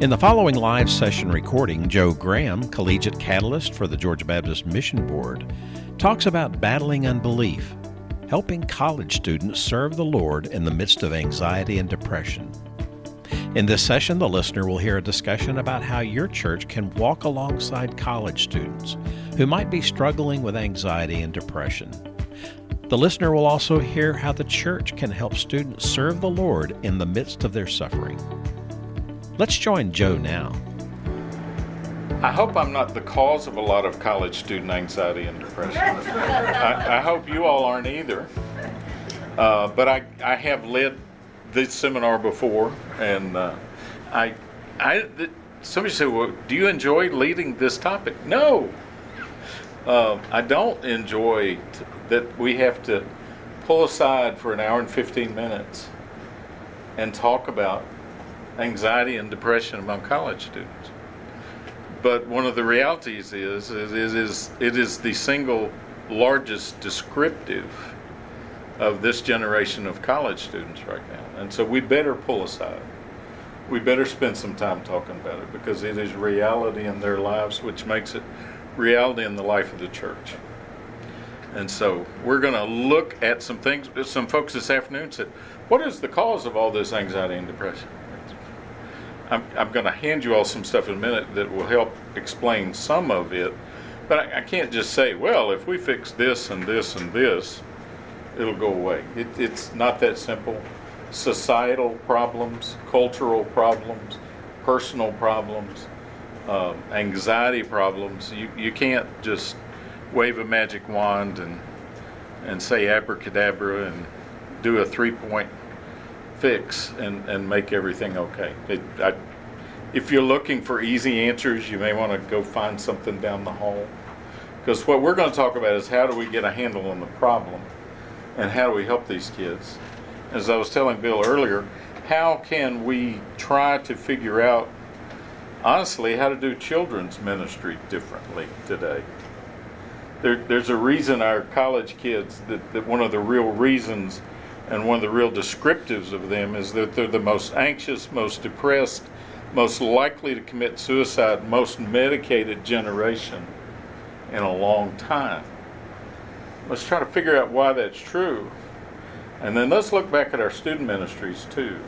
In the following live session recording, Joe Graham, collegiate catalyst for the Georgia Baptist Mission Board, talks about battling unbelief, helping college students serve the Lord in the midst of anxiety and depression. In this session, the listener will hear a discussion about how your church can walk alongside college students who might be struggling with anxiety and depression. The listener will also hear how the church can help students serve the Lord in the midst of their suffering. Let's join Joe now. I hope I'm not the cause of a lot of college student anxiety and depression. I, I, hope you all aren't either. Uh, but I, I have led this seminar before, and uh, I, I, somebody said, "Well, do you enjoy leading this topic?" No, uh, I don't enjoy t- that we have to pull aside for an hour and 15 minutes and talk about anxiety and depression among college students. But one of the realities is, is, is, it is the single largest descriptive of this generation of college students right now. And so we better pull aside. We better spend some time talking about it because it is reality in their lives, which makes it reality in the life of the church. And so we're going to look at some things. Some folks this afternoon said, What is the cause of all this anxiety and depression? I'm, I'm going to hand you all some stuff in a minute that will help explain some of it. But I, I can't just say, Well, if we fix this and this and this, it'll go away. It, it's not that simple. Societal problems, cultural problems, personal problems, um, anxiety problems, you, you can't just wave a magic wand and and say abracadabra and do a three point fix and, and make everything okay. It, I, if you're looking for easy answers, you may want to go find something down the hall. Because what we're going to talk about is how do we get a handle on the problem and how do we help these kids. As I was telling Bill earlier, how can we try to figure out, honestly, how to do children's ministry differently today? there, there's a reason our college kids that, that one of the real reasons and one of the real descriptives of them is that they're the most anxious, most depressed, most likely to commit suicide, most medicated generation in a long time. Let's try to figure out why that's true. And then let's look back at our student ministries too.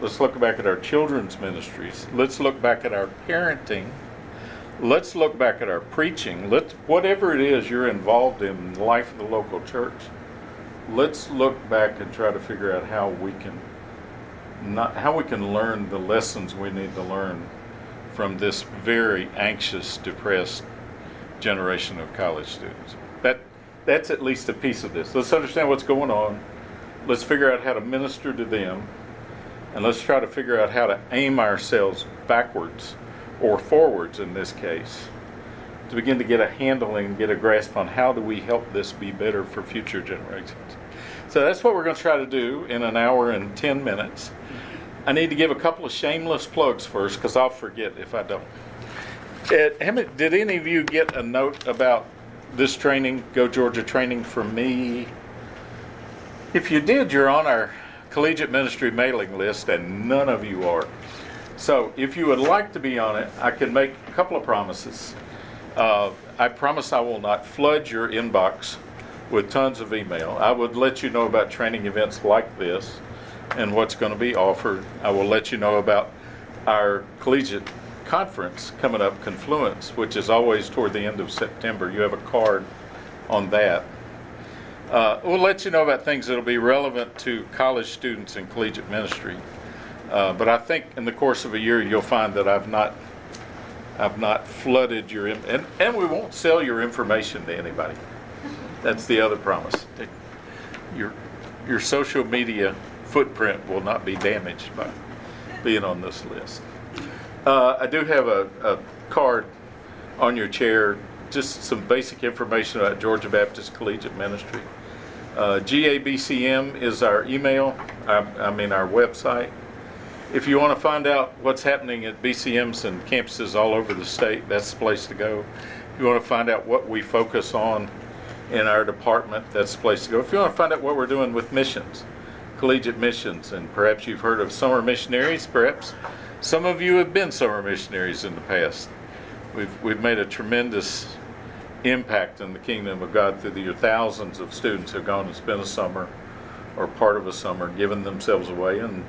Let's look back at our children's ministries. Let's look back at our parenting let's look back at our preaching. Let's whatever it is you're involved in, the life of the local church. Let's look back and try to figure out how we can not how we can learn the lessons we need to learn from this very anxious, depressed generation of college students. That that's at least a piece of this. Let's understand what's going on. Let's figure out how to minister to them. And let's try to figure out how to aim ourselves backwards or forwards in this case, to begin to get a handle and get a grasp on how do we help this be better for future generations. So that's what we're going to try to do in an hour and 10 minutes. I need to give a couple of shameless plugs first because I'll forget if I don't. Ed, did any of you get a note about this training, Go Georgia training from me? If you did, you're on our collegiate ministry mailing list, and none of you are. So, if you would like to be on it, I can make a couple of promises. Uh, I promise I will not flood your inbox with tons of email. I would let you know about training events like this and what's going to be offered. I will let you know about our collegiate conference coming up, Confluence, which is always toward the end of September. You have a card on that. Uh, we'll let you know about things that will be relevant to college students in collegiate ministry. Uh, but I think in the course of a year, you'll find that I've not, I've not flooded your, and, and we won't sell your information to anybody. That's the other promise. Your, your social media footprint will not be damaged by being on this list. Uh, I do have a, a card on your chair, just some basic information about Georgia Baptist Collegiate Ministry. Uh, GABCM is our email, I, I mean our website. If you want to find out what's happening at BCMs and campuses all over the state, that's the place to go. If you want to find out what we focus on in our department, that's the place to go. If you want to find out what we're doing with missions, collegiate missions, and perhaps you've heard of summer missionaries. Perhaps some of you have been summer missionaries in the past. We've, we've made a tremendous impact in the kingdom of God through the year. Thousands of students have gone and spent a summer or part of a summer giving themselves away and,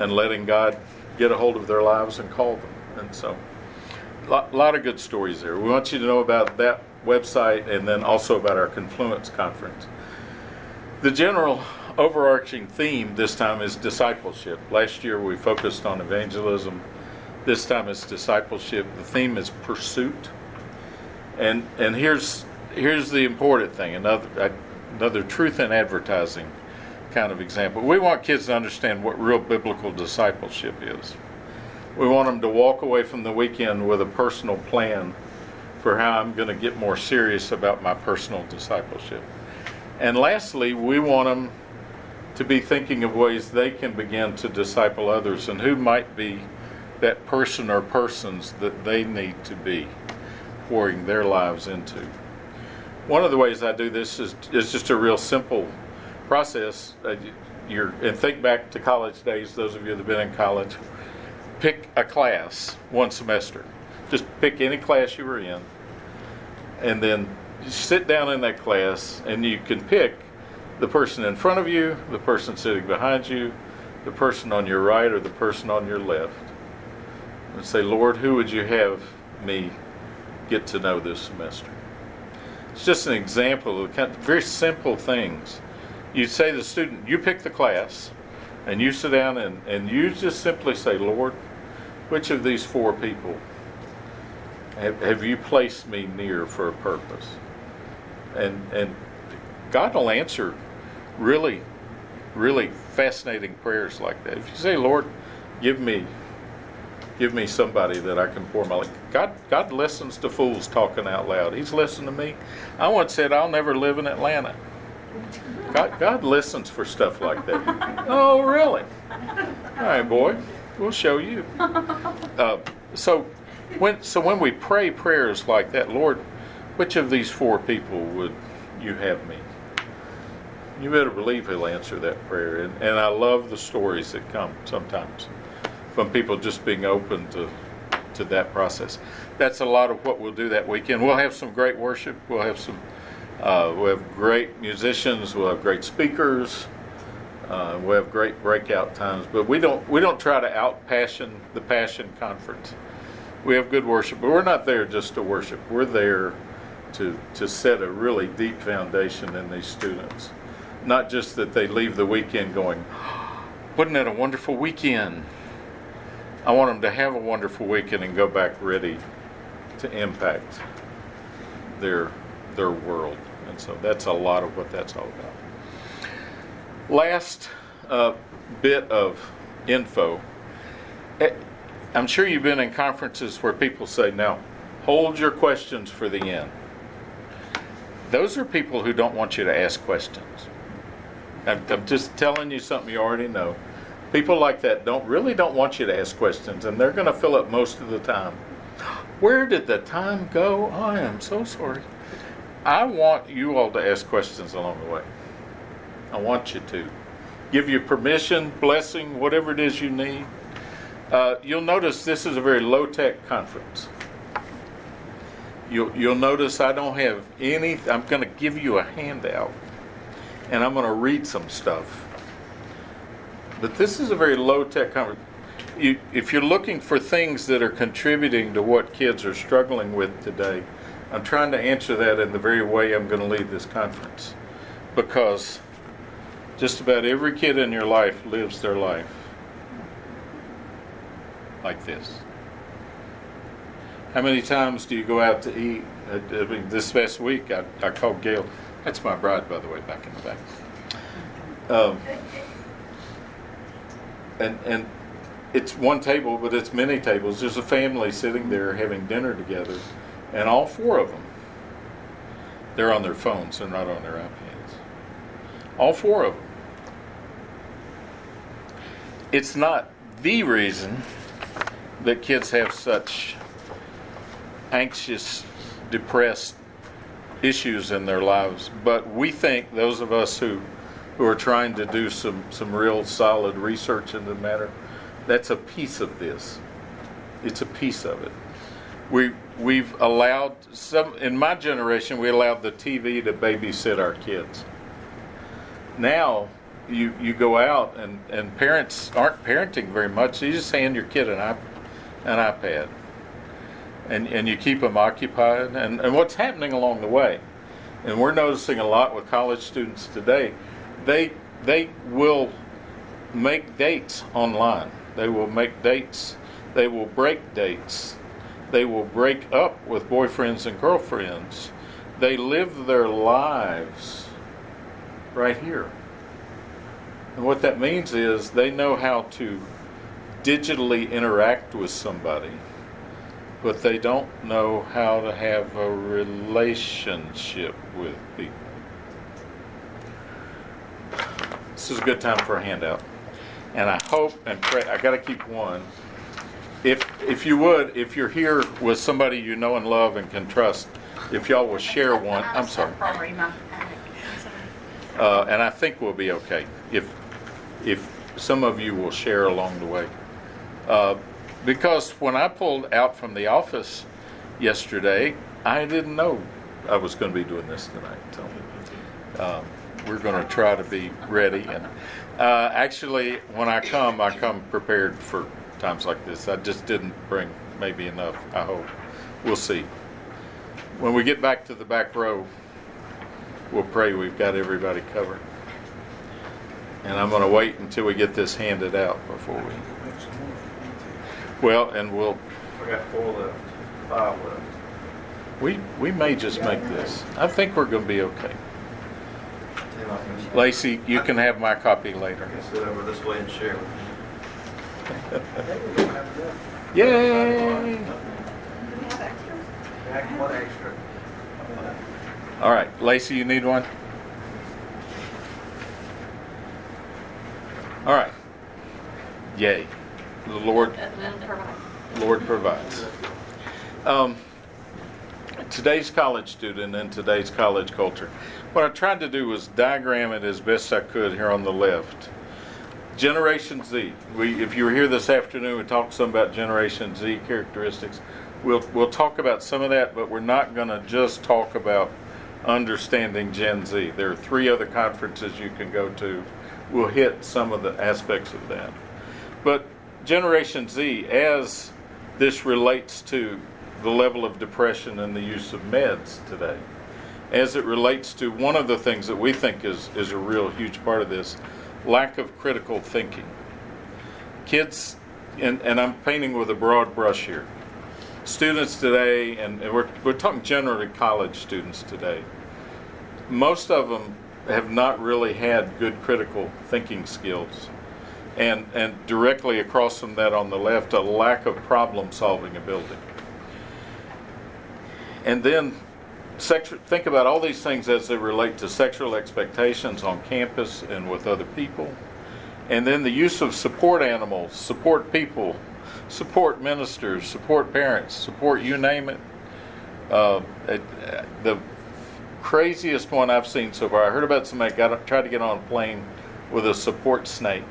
and letting God get a hold of their lives and call them. And so, a lot, lot of good stories there. We want you to know about that website and then also about our Confluence conference. The general overarching theme this time is discipleship. Last year we focused on evangelism. This time it's discipleship. The theme is pursuit. And and here's here's the important thing. Another another truth in advertising kind of example. We want kids to understand what real biblical discipleship is. We want them to walk away from the weekend with a personal plan for how I'm going to get more serious about my personal discipleship. And lastly, we want them to be thinking of ways they can begin to disciple others and who might be that person or persons that they need to be pouring their lives into. One of the ways I do this is, is just a real simple process. Uh, and think back to college days, those of you that have been in college. Pick a class one semester. Just pick any class you were in, and then sit down in that class, and you can pick the person in front of you, the person sitting behind you, the person on your right, or the person on your left. And say, Lord, who would you have me get to know this semester? It's just an example of very simple things. You say to the student, you pick the class, and you sit down and, and you just simply say, Lord, which of these four people have, have you placed me near for a purpose? And, and God will answer really, really fascinating prayers like that. If you say, Lord, give me give me somebody that I can pour my life. God God listens to fools talking out loud. He's listened to me. I once said I'll never live in Atlanta. God, God listens for stuff like that. oh, really? All right, boy. We'll show you. Uh, so when so when we pray prayers like that, Lord, which of these four people would you have me? you better believe he'll answer that prayer. And, and I love the stories that come sometimes from people just being open to, to that process. That's a lot of what we'll do that weekend. We'll have some great worship. We'll have some. Uh, we'll have great musicians. We'll have great speakers. Uh, we'll have great breakout times. But we don't we don't try to out passion the passion conference. We have good worship, but we're not there just to worship. We're there to to set a really deep foundation in these students not just that they leave the weekend going, wasn't that a wonderful weekend? I want them to have a wonderful weekend and go back ready to impact their their world. So that's a lot of what that's all about. Last uh, bit of info. Eh, I'm sure you've been in conferences where people say, now, hold your questions for the end. Those are people who don't want you to ask questions. I'm, I'm just telling you something you already know. People like that don't really don't want you to ask questions, and they're going to fill up most of the time. Where did the time go? I am so sorry. I want you all to ask questions along the way. I want you to. Give you permission, blessing, whatever it is you need. Uh, you'll notice this is a very low tech conference. You'll, you'll notice I don't have any, I'm going to give you a handout and I'm going to read some stuff. But this is a very low tech conference. You, if you're looking for things that are contributing to what kids are struggling with today, I'm trying to answer that in the very way I'm going to lead this conference. Because just about every kid in your life lives their life like this. How many times do you go out to eat? I mean, this past week, I, I called Gail. That's my bride, by the way, back in the back. Um, and and it's one table, but it's many tables. There's a family sitting there having dinner together, and all four of them, they're on their phones. They're not on their iPads. All four of them. It's not the reason that kids have such anxious, depressed issues in their lives. But we think, those of us who who are trying to do some, some real solid research in the matter. That's a piece of this. It's a piece of it. We, we've allowed some, in my generation, we allowed the TV to babysit our kids. Now, you, you go out and, and parents aren't parenting very much. You just hand your kid an, iP- an iPad and, and you keep them occupied. And, and what's happening along the way, and we're noticing a lot with college students today, they, they will make dates online. They will make dates. They will break dates. They will break up with boyfriends and girlfriends. They live their lives right here. And what that means is they know how to digitally interact with somebody, but they don't know how to have a relationship with people. This is a good time for a handout. And I hope and pray, I got to keep one. If, if you would, if you're here with somebody you know and love and can trust, if y'all will share one, I'm sorry. Uh, and I think we'll be okay if if some of you will share along the way. Uh, because when I pulled out from the office yesterday, I didn't know I was going to be doing this tonight. So um, we're going to try to be ready. And uh, actually, when I come, I come prepared for times like this. I just didn't bring maybe enough. I hope we'll see. When we get back to the back row, we'll pray we've got everybody covered. And I'm going to wait until we get this handed out before we. Well, and we'll. I got four left, five left. We we may just make this. I think we're going to be okay. Tim, I can- Lacey, you can have my copy later. I can sit over this way and share with Yay! One extra. All right, Lacey, you need one. All right. Yay! The Lord Lord provides. Um, today's college student and today's college culture. What I tried to do was diagram it as best I could here on the left. Generation Z. We, if you were here this afternoon, we talked some about Generation Z characteristics. We'll we'll talk about some of that, but we're not going to just talk about understanding Gen Z. There are three other conferences you can go to. We'll hit some of the aspects of that. But Generation Z, as this relates to the level of depression and the use of meds today, as it relates to one of the things that we think is, is a real huge part of this lack of critical thinking. Kids, and, and I'm painting with a broad brush here, students today, and, and we're, we're talking generally college students today, most of them have not really had good critical thinking skills. And and directly across from that on the left a lack of problem solving ability. And then sexu- think about all these things as they relate to sexual expectations on campus and with other people and then the use of support animals support people support ministers support parents support you name it uh, it, uh, the craziest one I've seen so far. I heard about somebody got tried to get on a plane with a support snake,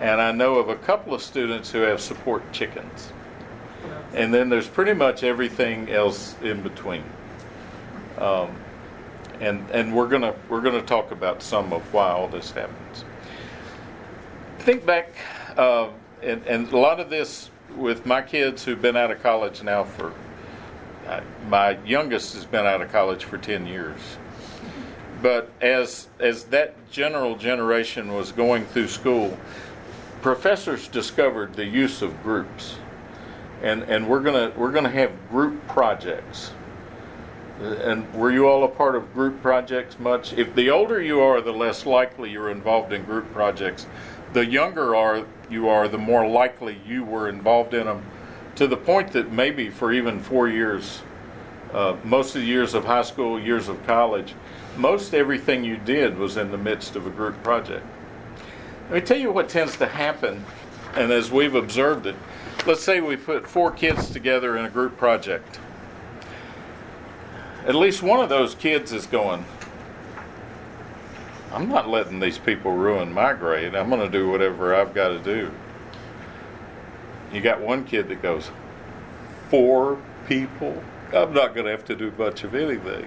and I know of a couple of students who have support chickens, and then there's pretty much everything else in between. Um, and and we're gonna we're gonna talk about some of why all this happens. Think back, uh, and and a lot of this with my kids who've been out of college now for uh, my youngest has been out of college for 10 years. But as as that general generation was going through school, professors discovered the use of groups. And and we're going to we're going to have group projects. And were you all a part of group projects much? If the older you are, the less likely you're involved in group projects. The younger are you are, the more likely you were involved in them to the point that maybe for even four years, uh, most of the years of high school, years of college, most everything you did was in the midst of a group project. Let me tell you what tends to happen, and as we've observed it, let's say we put four kids together in a group project. At least one of those kids is going, I'm not letting these people ruin my grade. I'm going to do whatever I've got to do. You got one kid that goes, four people? I'm not going to have to do much of anything.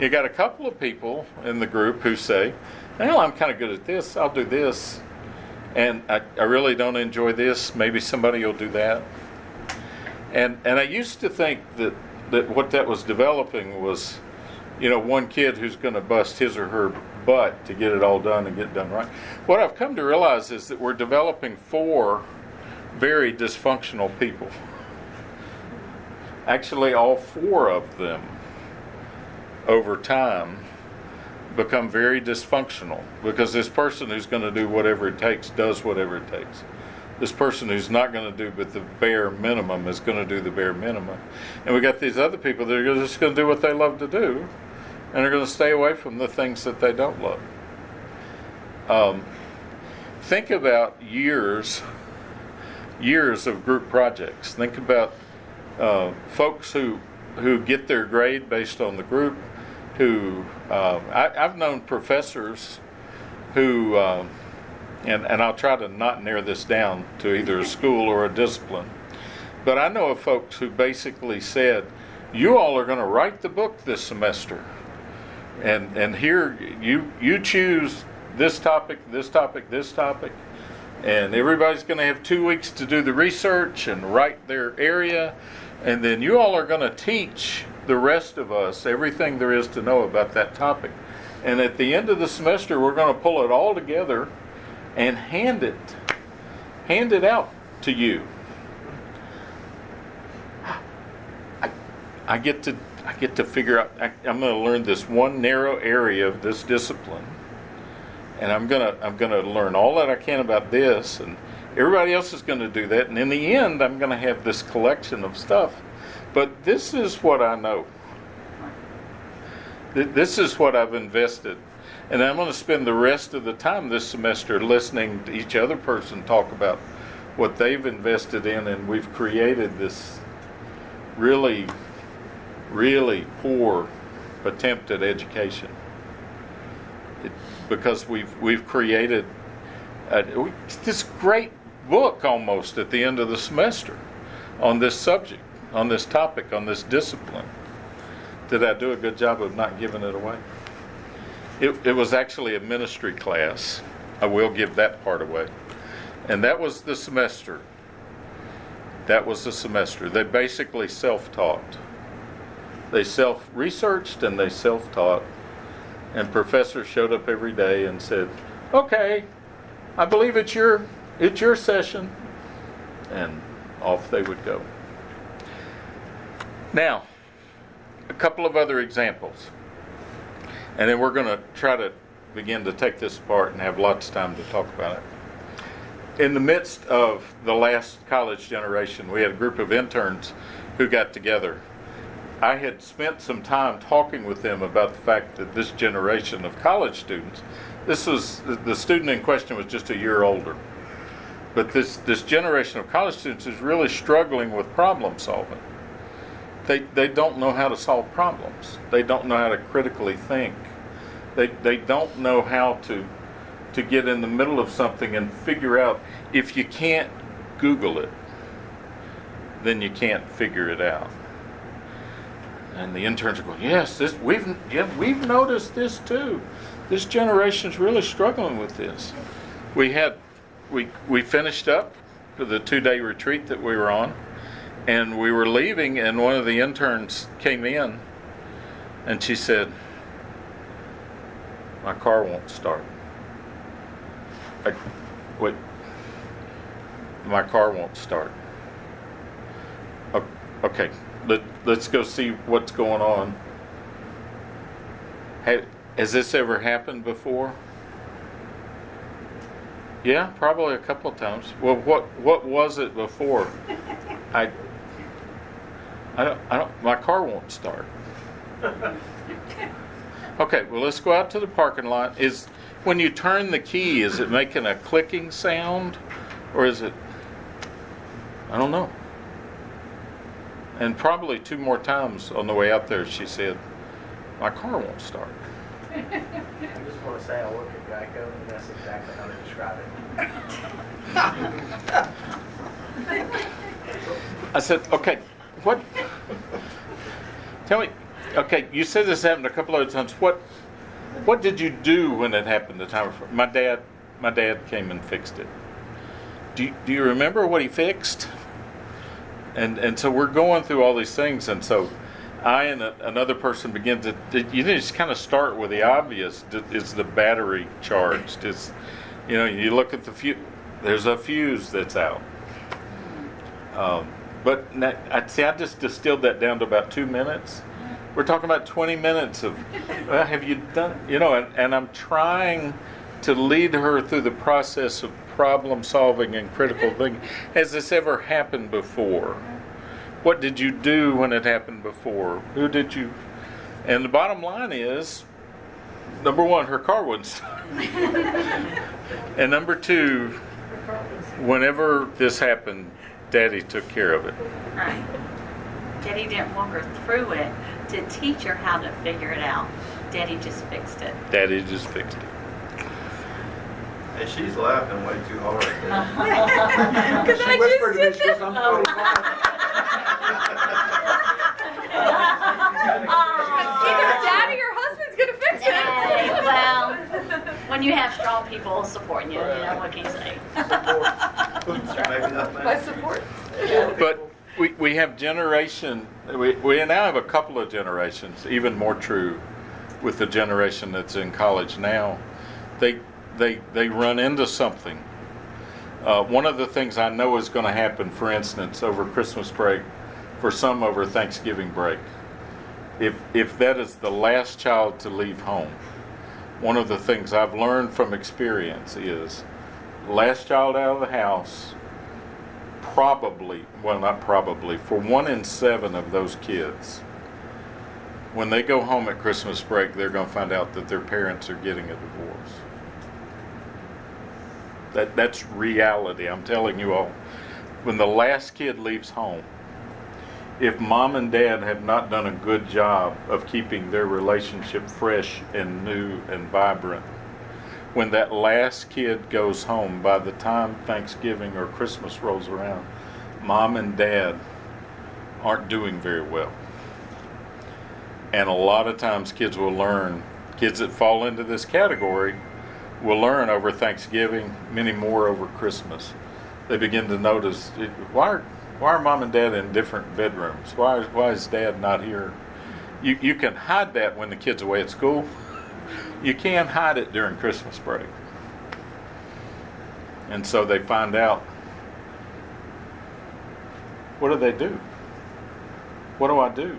You got a couple of people in the group who say, well, I'm kind of good at this. I'll do this. And I, I really don't enjoy this. Maybe somebody will do that. And, and I used to think that, that what that was developing was, you know, one kid who's going to bust his or her butt to get it all done and get it done right. What I've come to realize is that we're developing four very dysfunctional people. Actually, all four of them over time become very dysfunctional because this person who's going to do whatever it takes does whatever it takes. This person who's not going to do but the bare minimum is going to do the bare minimum. And we got these other people that are just going to do what they love to do and are going to stay away from the things that they don't love. Um, think about years years of group projects. Think about uh, folks who who get their grade based on the group. Who uh, I, have known professors who, uh, and and I'll try to not narrow this down to either a school or a discipline, but I know of folks who basically said, "You all are going to write the book this semester, and and here you you choose this topic, this topic, this topic." and everybody's going to have two weeks to do the research and write their area. And then you all are going to teach the rest of us everything there is to know about that topic. And at the end of the semester we're going to pull it all together and hand it hand it out to you I, I get to I get to figure out I, I'm going to learn this one narrow area of this discipline and I'm gonna I'm gonna learn all that I can about this, and everybody else is going to do that, and in the end, I'm going to have this collection of stuff. But this is what I know. This is what I've invested. And I'm going to spend the rest of the time this semester listening to each other person talk about what they've invested in, and we've created this really, really poor attempt at education because we've we've created a, this great book almost at the end of the semester on this subject, on this topic, on this discipline. Did I do a good job of not giving it away? It, it was actually a ministry class. I will give that part away. And that was the semester. That was the semester. They basically self taught. They self researched and they self taught and professor showed up every day and said, "Okay, I believe it's your it's your session," and off they would go. Now, a couple of other examples, and then we're going to try to begin to take this apart and have lots of time to talk about it. In the midst of the last college generation, we had a group of interns who got together I had spent some time talking with them about the fact that this generation of college students, this was the student in question was just a year older, but this this generation of college students is really struggling with problem solving. They they don't know how to solve problems. They don't know how to critically think. They they don't know how to to get in the middle of something and figure out if you can't Google it, then you can't figure it out. And the interns are going, yes, this we've yeah, we've noticed this too. This generation's really struggling with this. We had we we finished up the two day retreat that we were on, and we were leaving, and one of the interns came in, and she said, "My car won't start." I, wait, my car won't start. Okay, let, let's go see what's going on. Hey, has this ever happened before? Yeah, probably a couple of times. Well, what what was it before? I I don't, I don't my car won't start. Okay, well let's go out to the parking lot. Is when you turn the key, is it making a clicking sound or is it I don't know. And probably two more times on the way out there, she said, My car won't start. I just want to say I work at Geico, and that's exactly how they describe it. I said, okay, what? Tell me, okay, you said this happened a couple other times. What, what did you do when it happened the time before? My dad, my dad came and fixed it. Do you, do you remember what he fixed? And and so we're going through all these things, and so I and a, another person begin to. You just kind of start with the obvious. Is the battery charged? Is you know you look at the fuse. There's a fuse that's out. Um, but I see. I just distilled that down to about two minutes. We're talking about 20 minutes of. Well, have you done? You know, and, and I'm trying to lead her through the process of problem solving and critical thinking. Has this ever happened before? What did you do when it happened before? Who did you? And the bottom line is number one, her car wouldn't start. and number two, whenever this happened, Daddy took care of it. Right. Daddy didn't walk her through it to teach her how to figure it out. Daddy just fixed it. Daddy just fixed it. And she's laughing way too hard. Because She whispered to me, she goes, I'm 45. Either daddy or husband's gonna fix Hey, it. well, when you have strong people supporting you, you know, what can you say? Maybe not My that. support. But we, we have generation, we, we now have a couple of generations, even more true with the generation that's in college now. They, they, they run into something. Uh, one of the things I know is going to happen, for instance, over Christmas break, for some over Thanksgiving break, if, if that is the last child to leave home, one of the things I've learned from experience is last child out of the house, probably, well, not probably, for one in seven of those kids, when they go home at Christmas break, they're going to find out that their parents are getting a divorce. That, that's reality. I'm telling you all. When the last kid leaves home, if mom and dad have not done a good job of keeping their relationship fresh and new and vibrant, when that last kid goes home, by the time Thanksgiving or Christmas rolls around, mom and dad aren't doing very well. And a lot of times kids will learn, kids that fall into this category will learn over Thanksgiving, many more over Christmas. They begin to notice why are, why are mom and dad in different bedrooms? Why, why is dad not here? You, you can hide that when the kid's away at school. You can't hide it during Christmas break. And so they find out what do they do? What do I do?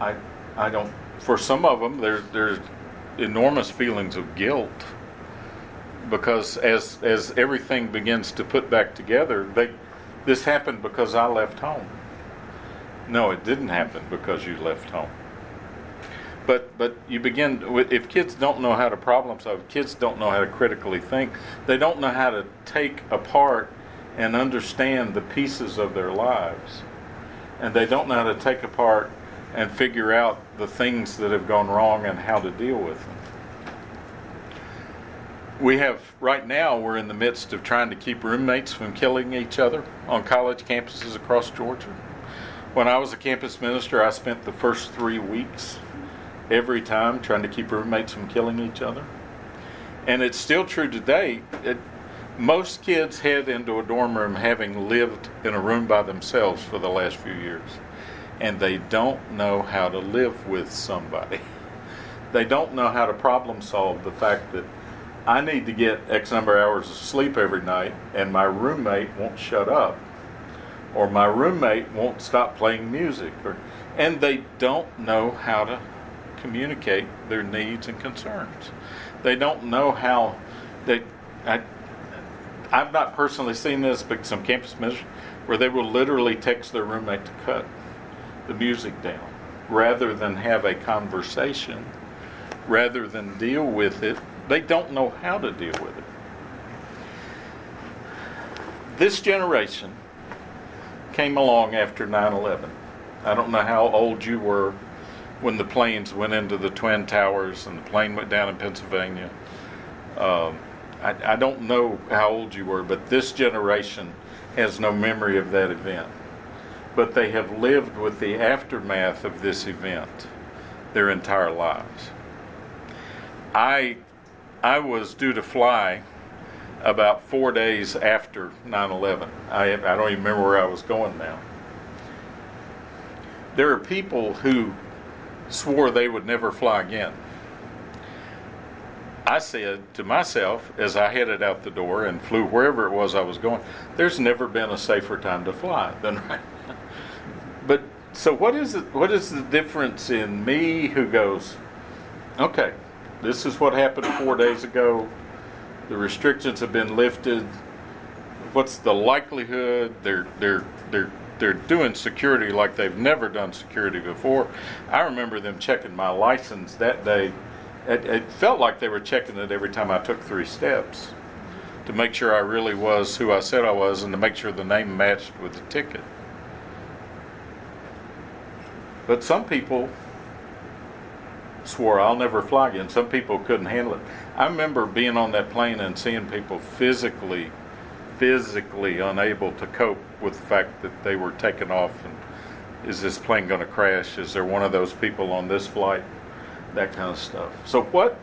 I, I don't, for some of them, there's, there's enormous feelings of guilt because as, as everything begins to put back together, they, this happened because I left home. No, it didn't happen because you left home. But but you begin if kids don't know how to problem solve, kids don't know how to critically think. They don't know how to take apart and understand the pieces of their lives, and they don't know how to take apart and figure out the things that have gone wrong and how to deal with them. We have right now we're in the midst of trying to keep roommates from killing each other on college campuses across Georgia. When I was a campus minister, I spent the first three weeks every time trying to keep roommates from killing each other. And it's still true today. It, most kids head into a dorm room having lived in a room by themselves for the last few years, and they don't know how to live with somebody. They don't know how to problem solve the fact that I need to get X number of hours of sleep every night, and my roommate won't shut up, or my roommate won't stop playing music, or, and they don't know how to communicate their needs and concerns. They don't know how they. I, I've not personally seen this, but some campus ministers where they will literally text their roommate to cut the music down rather than have a conversation, rather than deal with it. They don't know how to deal with it. This generation came along after 9 11. I don't know how old you were when the planes went into the Twin Towers and the plane went down in Pennsylvania. Um, I, I don't know how old you were, but this generation has no memory of that event. But they have lived with the aftermath of this event their entire lives. I, I was due to fly about four days after 9 11. I, I don't even remember where I was going now. There are people who swore they would never fly again. I said to myself as I headed out the door and flew wherever it was I was going, there's never been a safer time to fly than right now. But so what is it what is the difference in me who goes, okay, this is what happened four days ago. The restrictions have been lifted. What's the likelihood they're they're they're they're doing security like they've never done security before. I remember them checking my license that day. It, it, felt like they were checking it every time I took three steps to make sure I really was who I said I was and to make sure the name matched with the ticket. But some people swore I'll never fly again. Some people couldn't handle it. I remember being on that plane and seeing people physically physically unable to cope with the fact that they were taken off and is this plane going to crash? Is there one of those people on this flight? That kind of stuff. So what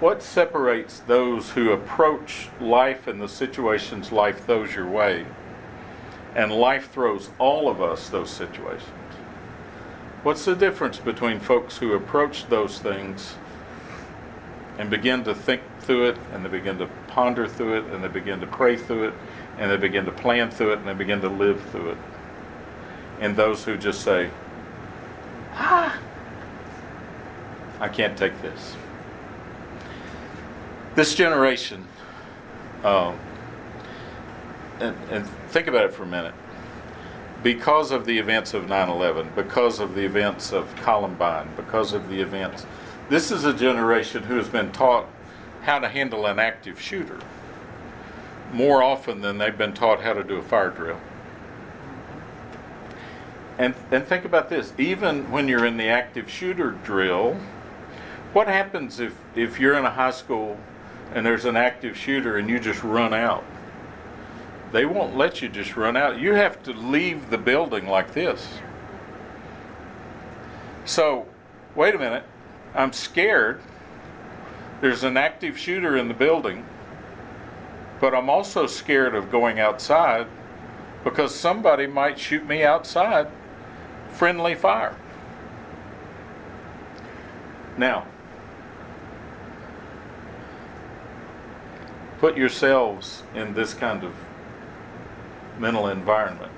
what separates those who approach life and the situations life throws your way? And life throws all of us those situations. What's the difference between folks who approach those things and begin to think through it and they begin to ponder through it and they begin to pray through it and they begin to plan through it and they begin to live through it. And those who just say, ah, I can't take this. This generation, um, and, and think about it for a minute. Because of the events of 9 11, because of the events of Columbine, because of the events this is a generation who has been taught how to handle an active shooter more often than they've been taught how to do a fire drill. And, and think about this even when you're in the active shooter drill, what happens if, if you're in a high school and there's an active shooter and you just run out? They won't let you just run out. You have to leave the building like this. So, wait a minute. I'm scared. There's an active shooter in the building, but I'm also scared of going outside because somebody might shoot me outside. Friendly fire. Now, put yourselves in this kind of mental environment.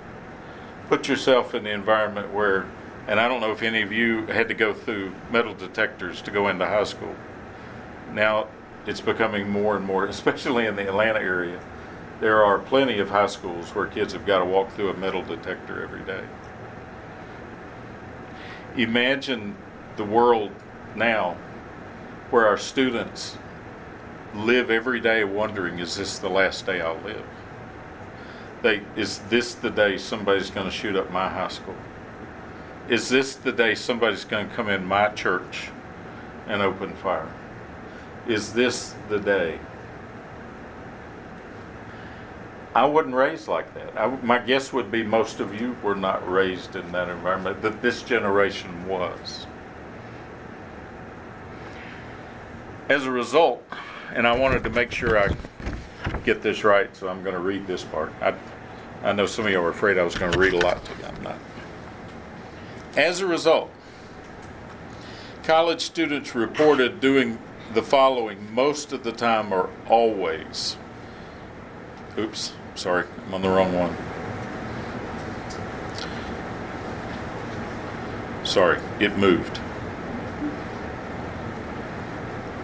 Put yourself in the environment where and I don't know if any of you had to go through metal detectors to go into high school. Now it's becoming more and more, especially in the Atlanta area. There are plenty of high schools where kids have got to walk through a metal detector every day. Imagine the world now where our students live every day wondering is this the last day I'll live? They, is this the day somebody's going to shoot up my high school? Is this the day somebody's going to come in my church and open fire? Is this the day? I wasn't raised like that. I, my guess would be most of you were not raised in that environment, that this generation was. As a result, and I wanted to make sure I get this right, so I'm going to read this part. I, I know some of you are afraid I was going to read a lot to you. I'm not. As a result, college students reported doing the following most of the time or always. Oops, sorry, I'm on the wrong one. Sorry, it moved.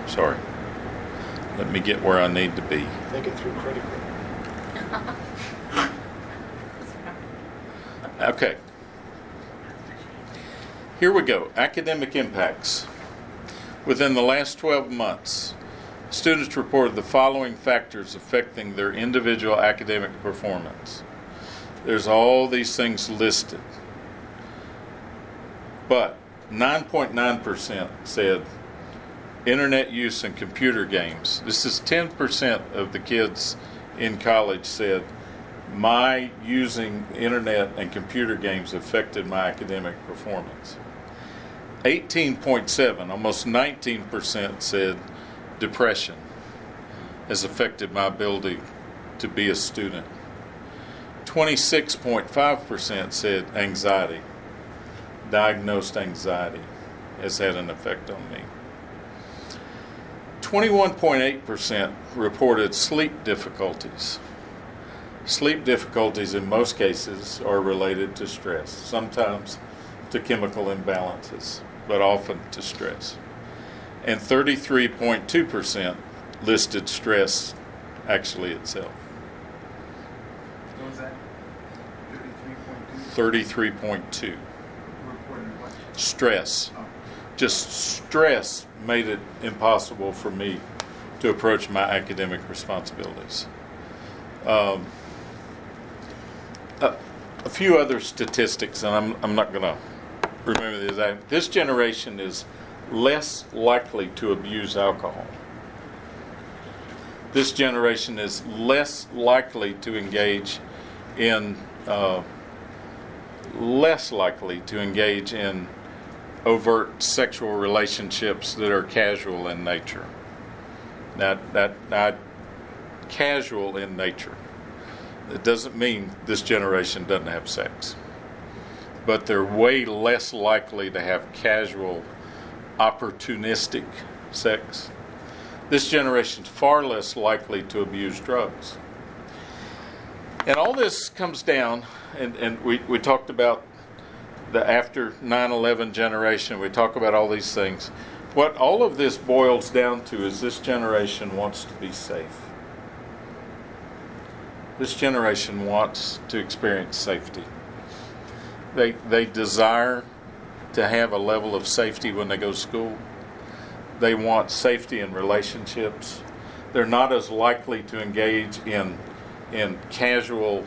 Sorry. Let me get where I need to be. Think it through critically. Okay. Here we go academic impacts. Within the last 12 months, students reported the following factors affecting their individual academic performance. There's all these things listed. But 9.9% said internet use and computer games. This is 10% of the kids in college said my using internet and computer games affected my academic performance. 18.7, almost 19% said depression has affected my ability to be a student. 26.5% said anxiety, diagnosed anxiety has had an effect on me. 21.8% reported sleep difficulties. Sleep difficulties in most cases are related to stress, sometimes to chemical imbalances, but often to stress. And 33.2% listed stress actually itself. What was that? Thirty-three point two. 33.2. Reported what? Stress. Just stress made it impossible for me to approach my academic responsibilities. Um, a, a few other statistics, and I'm, I'm not going to remember exact. This generation is less likely to abuse alcohol. This generation is less likely to engage in, uh, less likely to engage in overt sexual relationships that are casual in nature. That that that casual in nature. It doesn't mean this generation doesn't have sex, but they're way less likely to have casual, opportunistic sex. This generation's far less likely to abuse drugs. And all this comes down, and, and we, we talked about the after 9 11 generation, we talk about all these things. What all of this boils down to is this generation wants to be safe. This generation wants to experience safety. They, they desire to have a level of safety when they go to school. They want safety in relationships. They're not as likely to engage in, in casual,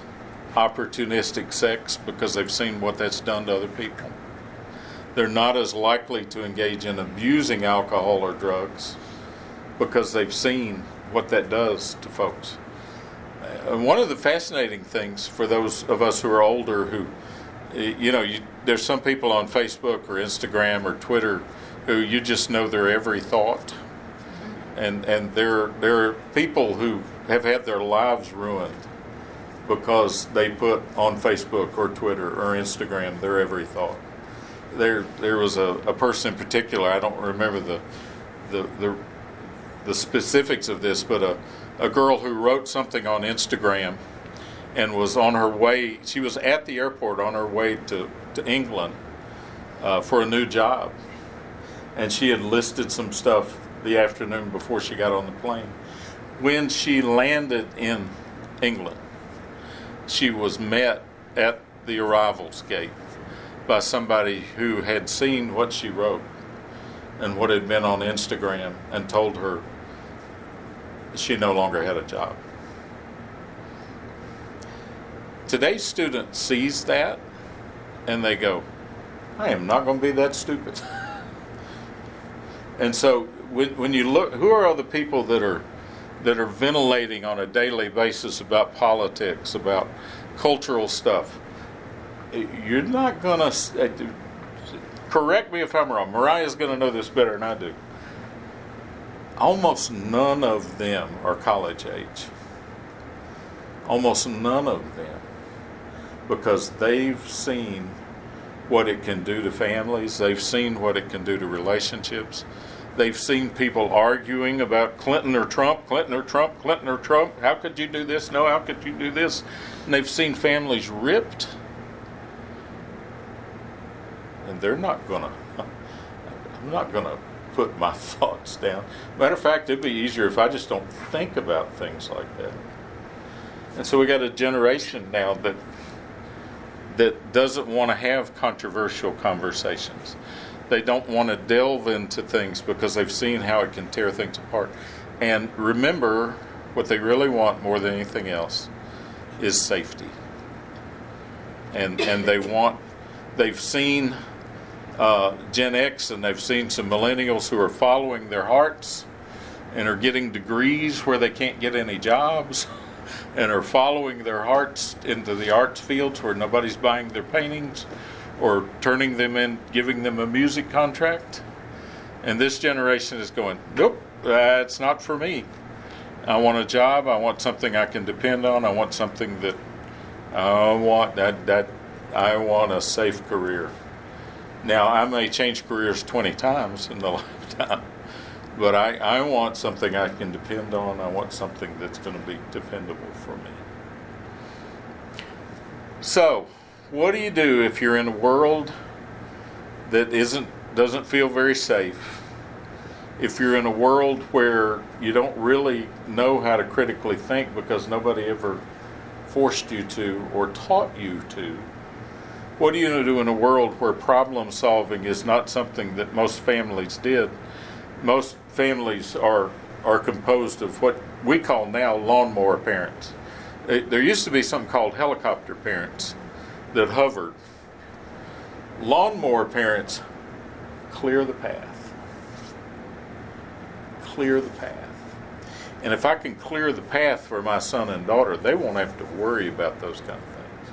opportunistic sex because they've seen what that's done to other people. They're not as likely to engage in abusing alcohol or drugs because they've seen what that does to folks. And one of the fascinating things for those of us who are older who you know, you, there's some people on Facebook or Instagram or Twitter who you just know their every thought, and and there there are people who have had their lives ruined because they put on Facebook or Twitter or Instagram their every thought. There there was a, a person in particular I don't remember the the the, the specifics of this, but a a girl who wrote something on Instagram and was on her way. She was at the airport on her way to, to England uh, for a new job. And she had listed some stuff the afternoon before she got on the plane. When she landed in England, she was met at the arrivals gate by somebody who had seen what she wrote and what had been on Instagram and told her she no longer had a job today's student sees that and they go, I am not going to be that stupid. and so when, when you look, who are the people that are that are ventilating on a daily basis about politics, about cultural stuff? You're not going to. Uh, correct me if I'm wrong. Mariah's going to know this better than I do. Almost none of them are college age. Almost none of them because they've seen what it can do to families, they've seen what it can do to relationships. They've seen people arguing about Clinton or Trump, Clinton or Trump, Clinton or Trump. How could you do this? No, how could you do this? And they've seen families ripped. And they're not going to, I'm not going to put my thoughts down. Matter of fact, it'd be easier if I just don't think about things like that. And so we got a generation now that that doesn't want to have controversial conversations. They don't want to delve into things because they've seen how it can tear things apart. And remember, what they really want more than anything else is safety. And and they want they've seen uh, Gen X and they've seen some millennials who are following their hearts and are getting degrees where they can't get any jobs and are following their hearts into the arts fields where nobody's buying their paintings or turning them in, giving them a music contract. And this generation is going, nope, that's not for me. I want a job. I want something I can depend on. I want something that I want that that I want a safe career. Now I may change careers 20 times in the lifetime, but I, I want something I can depend on. I want something that's going to be dependable for me. So, what do you do if you're in a world that isn't doesn't feel very safe? If you're in a world where you don't really know how to critically think because nobody ever forced you to or taught you to, what are you going to do in a world where problem solving is not something that most families did? Most families are are composed of what we call now lawnmower parents. There used to be something called helicopter parents that hovered. Lawnmower parents clear the path. Clear the path. And if I can clear the path for my son and daughter, they won't have to worry about those kind of things.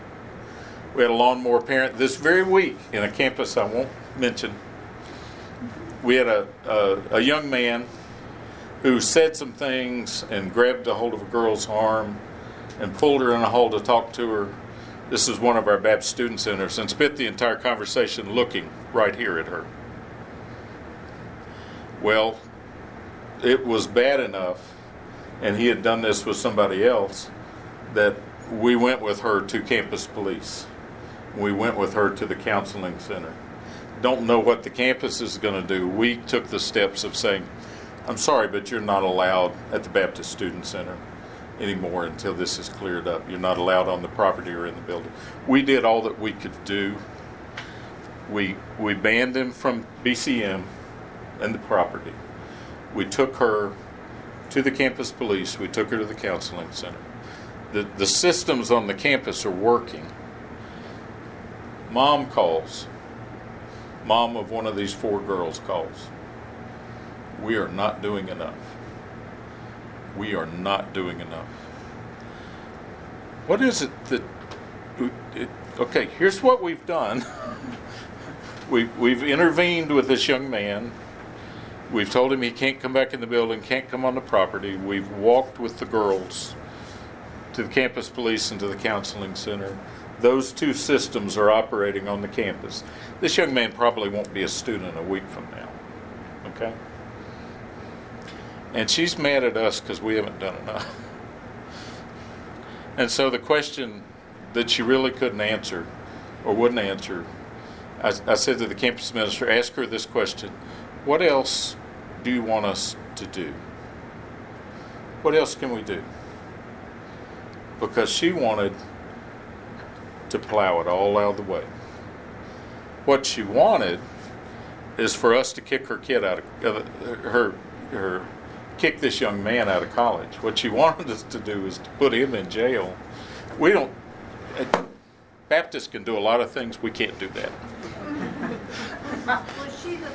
We had a lawnmower parent this very week in a campus I won't mention. We had a, a, a young man who said some things and grabbed a hold of a girl's arm and pulled her in a hole to talk to her. This is one of our Baptist Student Centers and spent the entire conversation looking right here at her. Well, it was bad enough, and he had done this with somebody else, that we went with her to campus police. We went with her to the counseling center. Don't know what the campus is going to do. We took the steps of saying, I'm sorry, but you're not allowed at the Baptist Student Center anymore until this is cleared up. You're not allowed on the property or in the building. We did all that we could do. We we banned them from BCM and the property. We took her to the campus police. We took her to the counseling center. The the systems on the campus are working. Mom calls. Mom of one of these four girls calls. We are not doing enough. We are not doing enough. What is it that? It, okay, here's what we've done. We've, we've intervened with this young man. We've told him he can't come back in the building, can't come on the property. We've walked with the girls to the campus police and to the counseling center. Those two systems are operating on the campus. This young man probably won't be a student a week from now. Okay? And she's mad at us because we haven't done enough. And so the question that she really couldn't answer or wouldn't answer, I, I said to the campus minister, ask her this question What else do you want us to do? What else can we do? Because she wanted to plow it all out of the way. What she wanted is for us to kick her kid out of uh, her her kick this young man out of college. What she wanted us to do is to put him in jail. We don't. uh, Baptists can do a lot of things. We can't do that. Was she the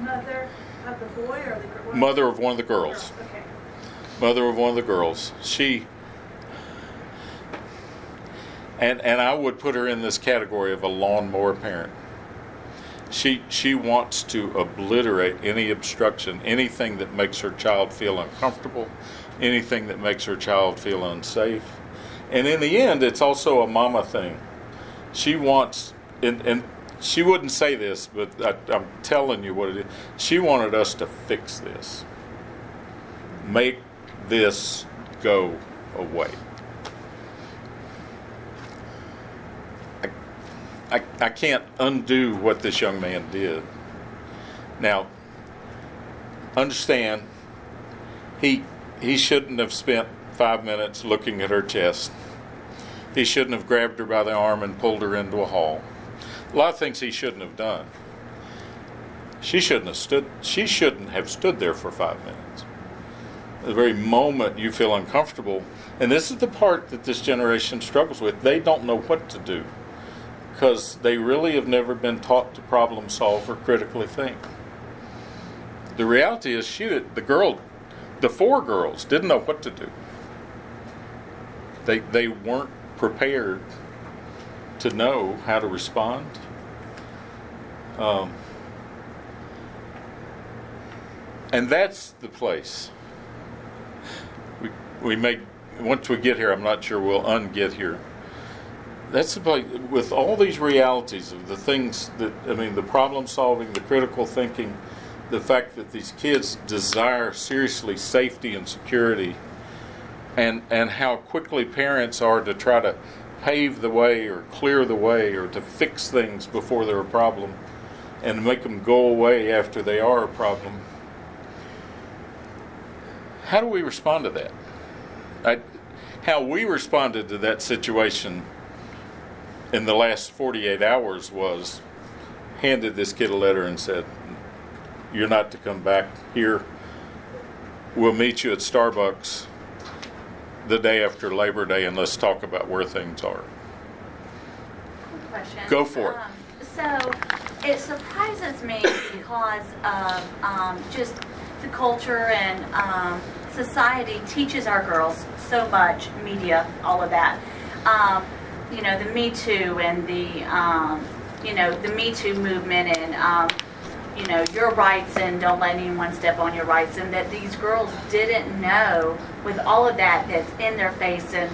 mother of the boy or the girl? Mother of one of the girls. Okay. mother of one of the girls. She and and I would put her in this category of a lawnmower parent. She she wants to obliterate any obstruction, anything that makes her child feel uncomfortable, anything that makes her child feel unsafe. And in the end, it's also a mama thing. She wants and and she wouldn't say this, but I, I'm telling you what it is. She wanted us to fix this make this go away. I, I can't undo what this young man did. Now, understand, he, he shouldn't have spent five minutes looking at her chest. He shouldn't have grabbed her by the arm and pulled her into a hall. A lot of things he shouldn't have done. She shouldn't have stood. She shouldn't have stood there for five minutes the very moment you feel uncomfortable, and this is the part that this generation struggles with, they don't know what to do. Because they really have never been taught to problem solve or critically think. The reality is, shoot, the girl, the four girls didn't know what to do. They, they weren't prepared to know how to respond. Um, and that's the place. We, we may, once we get here, I'm not sure we'll unget here. That's place, with all these realities of the things that, I mean, the problem solving, the critical thinking, the fact that these kids desire seriously safety and security, and, and how quickly parents are to try to pave the way or clear the way or to fix things before they're a problem and make them go away after they are a problem. How do we respond to that? I, how we responded to that situation in the last 48 hours was handed this kid a letter and said, You're not to come back here. We'll meet you at Starbucks the day after Labor Day and let's talk about where things are. question. Go for it. Um, so it surprises me because of um, just the culture and um, society teaches our girls so much, media, all of that. Um, you know, the Me Too and the, um, you know, the Me Too movement and, um, you know, your rights and don't let anyone step on your rights, and that these girls didn't know with all of that that's in their face and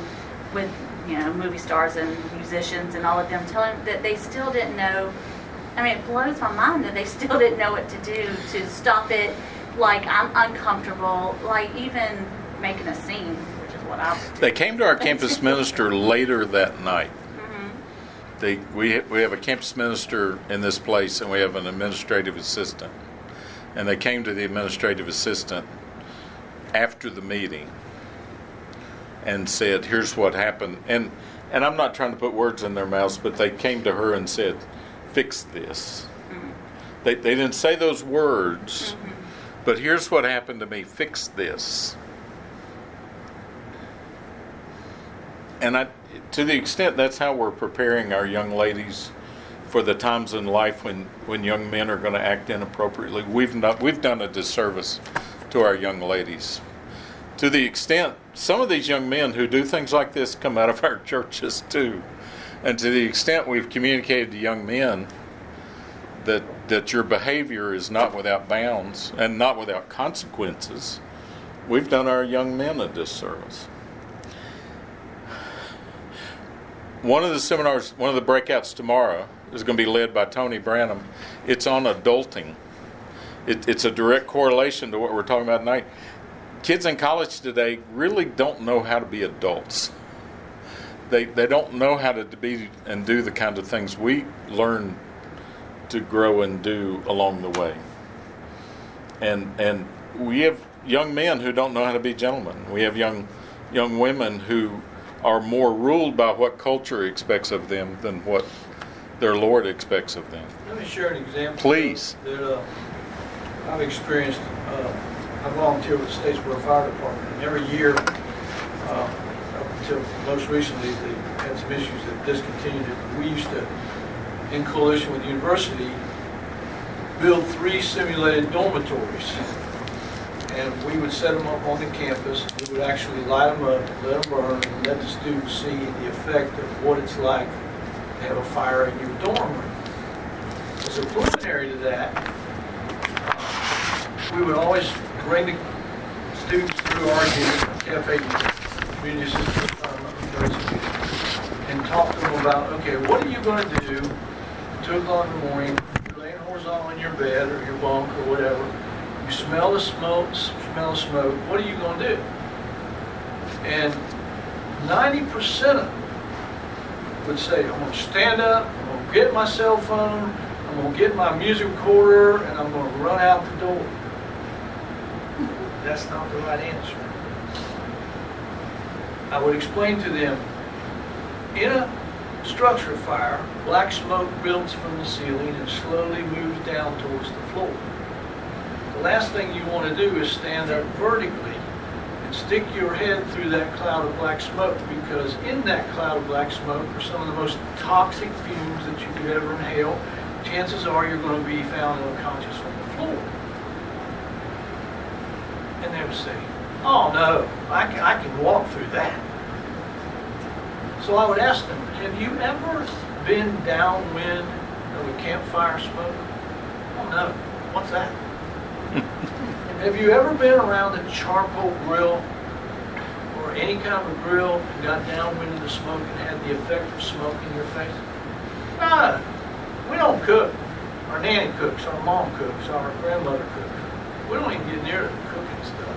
with, you know, movie stars and musicians and all of them telling that they still didn't know. I mean, it blows my mind that they still didn't know what to do to stop it. Like, I'm uncomfortable, like, even making a scene, what I would do. They came to our campus minister later that night. Mm-hmm. They, we, we have a campus minister in this place and we have an administrative assistant. And they came to the administrative assistant after the meeting and said, here's what happened. And, and I'm not trying to put words in their mouths, but they came to her and said, fix this. Mm-hmm. They, they didn't say those words, mm-hmm. but here's what happened to me fix this. And I, to the extent that's how we're preparing our young ladies for the times in life when, when young men are going to act inappropriately, we've not, we've done a disservice to our young ladies. To the extent some of these young men who do things like this come out of our churches too, and to the extent we've communicated to young men that that your behavior is not without bounds and not without consequences, we've done our young men a disservice. One of the seminars, one of the breakouts tomorrow is going to be led by Tony Branham. It's on adulting. It, it's a direct correlation to what we're talking about tonight. Kids in college today really don't know how to be adults. They, they don't know how to be and do the kind of things we learn to grow and do along the way. And and we have young men who don't know how to be gentlemen. We have young young women who are more ruled by what culture expects of them than what their Lord expects of them. Let me share an example. Please. That uh, I've experienced. Uh, I volunteer with the Statesboro Fire Department, and every year, uh, up until most recently, they had some issues that discontinued it. We used to, in coalition with the university, build three simulated dormitories. And we would set them up on the campus. We would actually light them up, let them burn, and let the students see the effect of what it's like to have a fire in your dorm room. As a preliminary to that, we would always bring the students through our cafe, community uh, and talk to them about, okay, what are you going to do at 2 o'clock in the morning, you're laying horizontal in your bed or your bunk or whatever, you smell the smoke, smell the smoke, what are you going to do? And 90% of them would say, I'm going to stand up, I'm going to get my cell phone, I'm going to get my music recorder, and I'm going to run out the door. That's not the right answer. I would explain to them, in a structure fire, black smoke builds from the ceiling and slowly moves down towards the floor. Last thing you want to do is stand up vertically and stick your head through that cloud of black smoke because in that cloud of black smoke are some of the most toxic fumes that you could ever inhale. Chances are you're going to be found unconscious on the floor. And they would say, oh no, I can, I can walk through that. So I would ask them, have you ever been downwind of a campfire smoke? Oh no, what's that? Have you ever been around a charcoal grill or any kind of a grill and got downwind of the smoke and had the effect of smoke in your face? No, we don't cook. Our nanny cooks, our mom cooks, our grandmother cooks. We don't even get near the cooking stuff.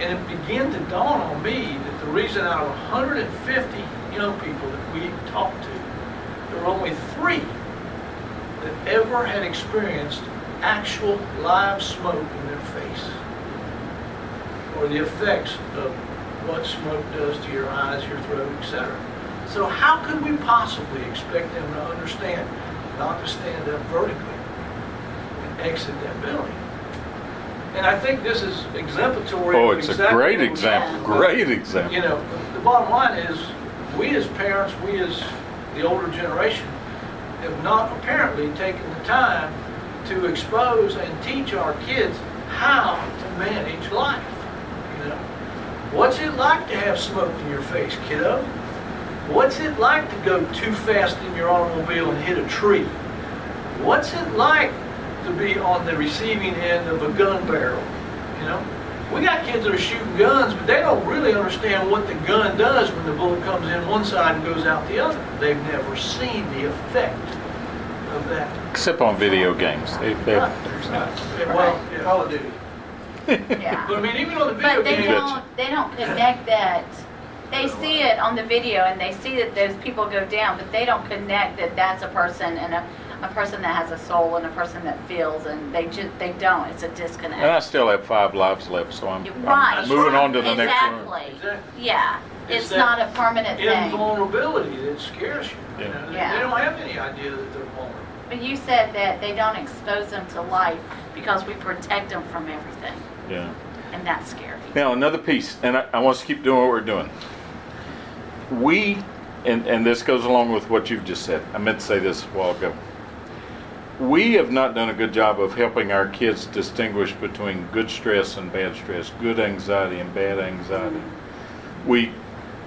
And it began to dawn on me that the reason out of 150 young people that we talked to, there were only three that ever had experienced actual live smoke in their face or the effects of what smoke does to your eyes, your throat, etc. So how could we possibly expect them to understand not to stand up vertically and exit that building? And I think this is exemplary. Oh, it's a great example. Great example. You know, the bottom line is, we as parents, we as the older generation, have not apparently taken the time to expose and teach our kids how to manage life. You know, what's it like to have smoke in your face, kiddo? What's it like to go too fast in your automobile and hit a tree? What's it like to be on the receiving end of a gun barrel? You know, we got kids that are shooting guns, but they don't really understand what the gun does when the bullet comes in one side and goes out the other. They've never seen the effect of that. Except on video games. They, they, Right. Well, yeah, Call of Duty. Yeah. But I mean, even on the video But they games, don't, they don't connect that. They see it on the video and they see that those people go down, but they don't connect that that's a person and a, a person that has a soul and a person that feels and they just, they don't. It's a disconnect. and I still have five lives left, so I'm, Right. I'm moving on to the next one. Exactly. Exactly. Yeah. It's It's not a permanent thing. invulnerability that scares you. you know? Yeah. They don't have any idea that they're vulnerable. But you said that they don't expose them to life because we protect them from everything. Yeah. And that's scary. Now, another piece, and I, I want us to keep doing what we're doing. We, and, and this goes along with what you've just said. I meant to say this a while ago. We have not done a good job of helping our kids distinguish between good stress and bad stress, good anxiety and bad anxiety. We,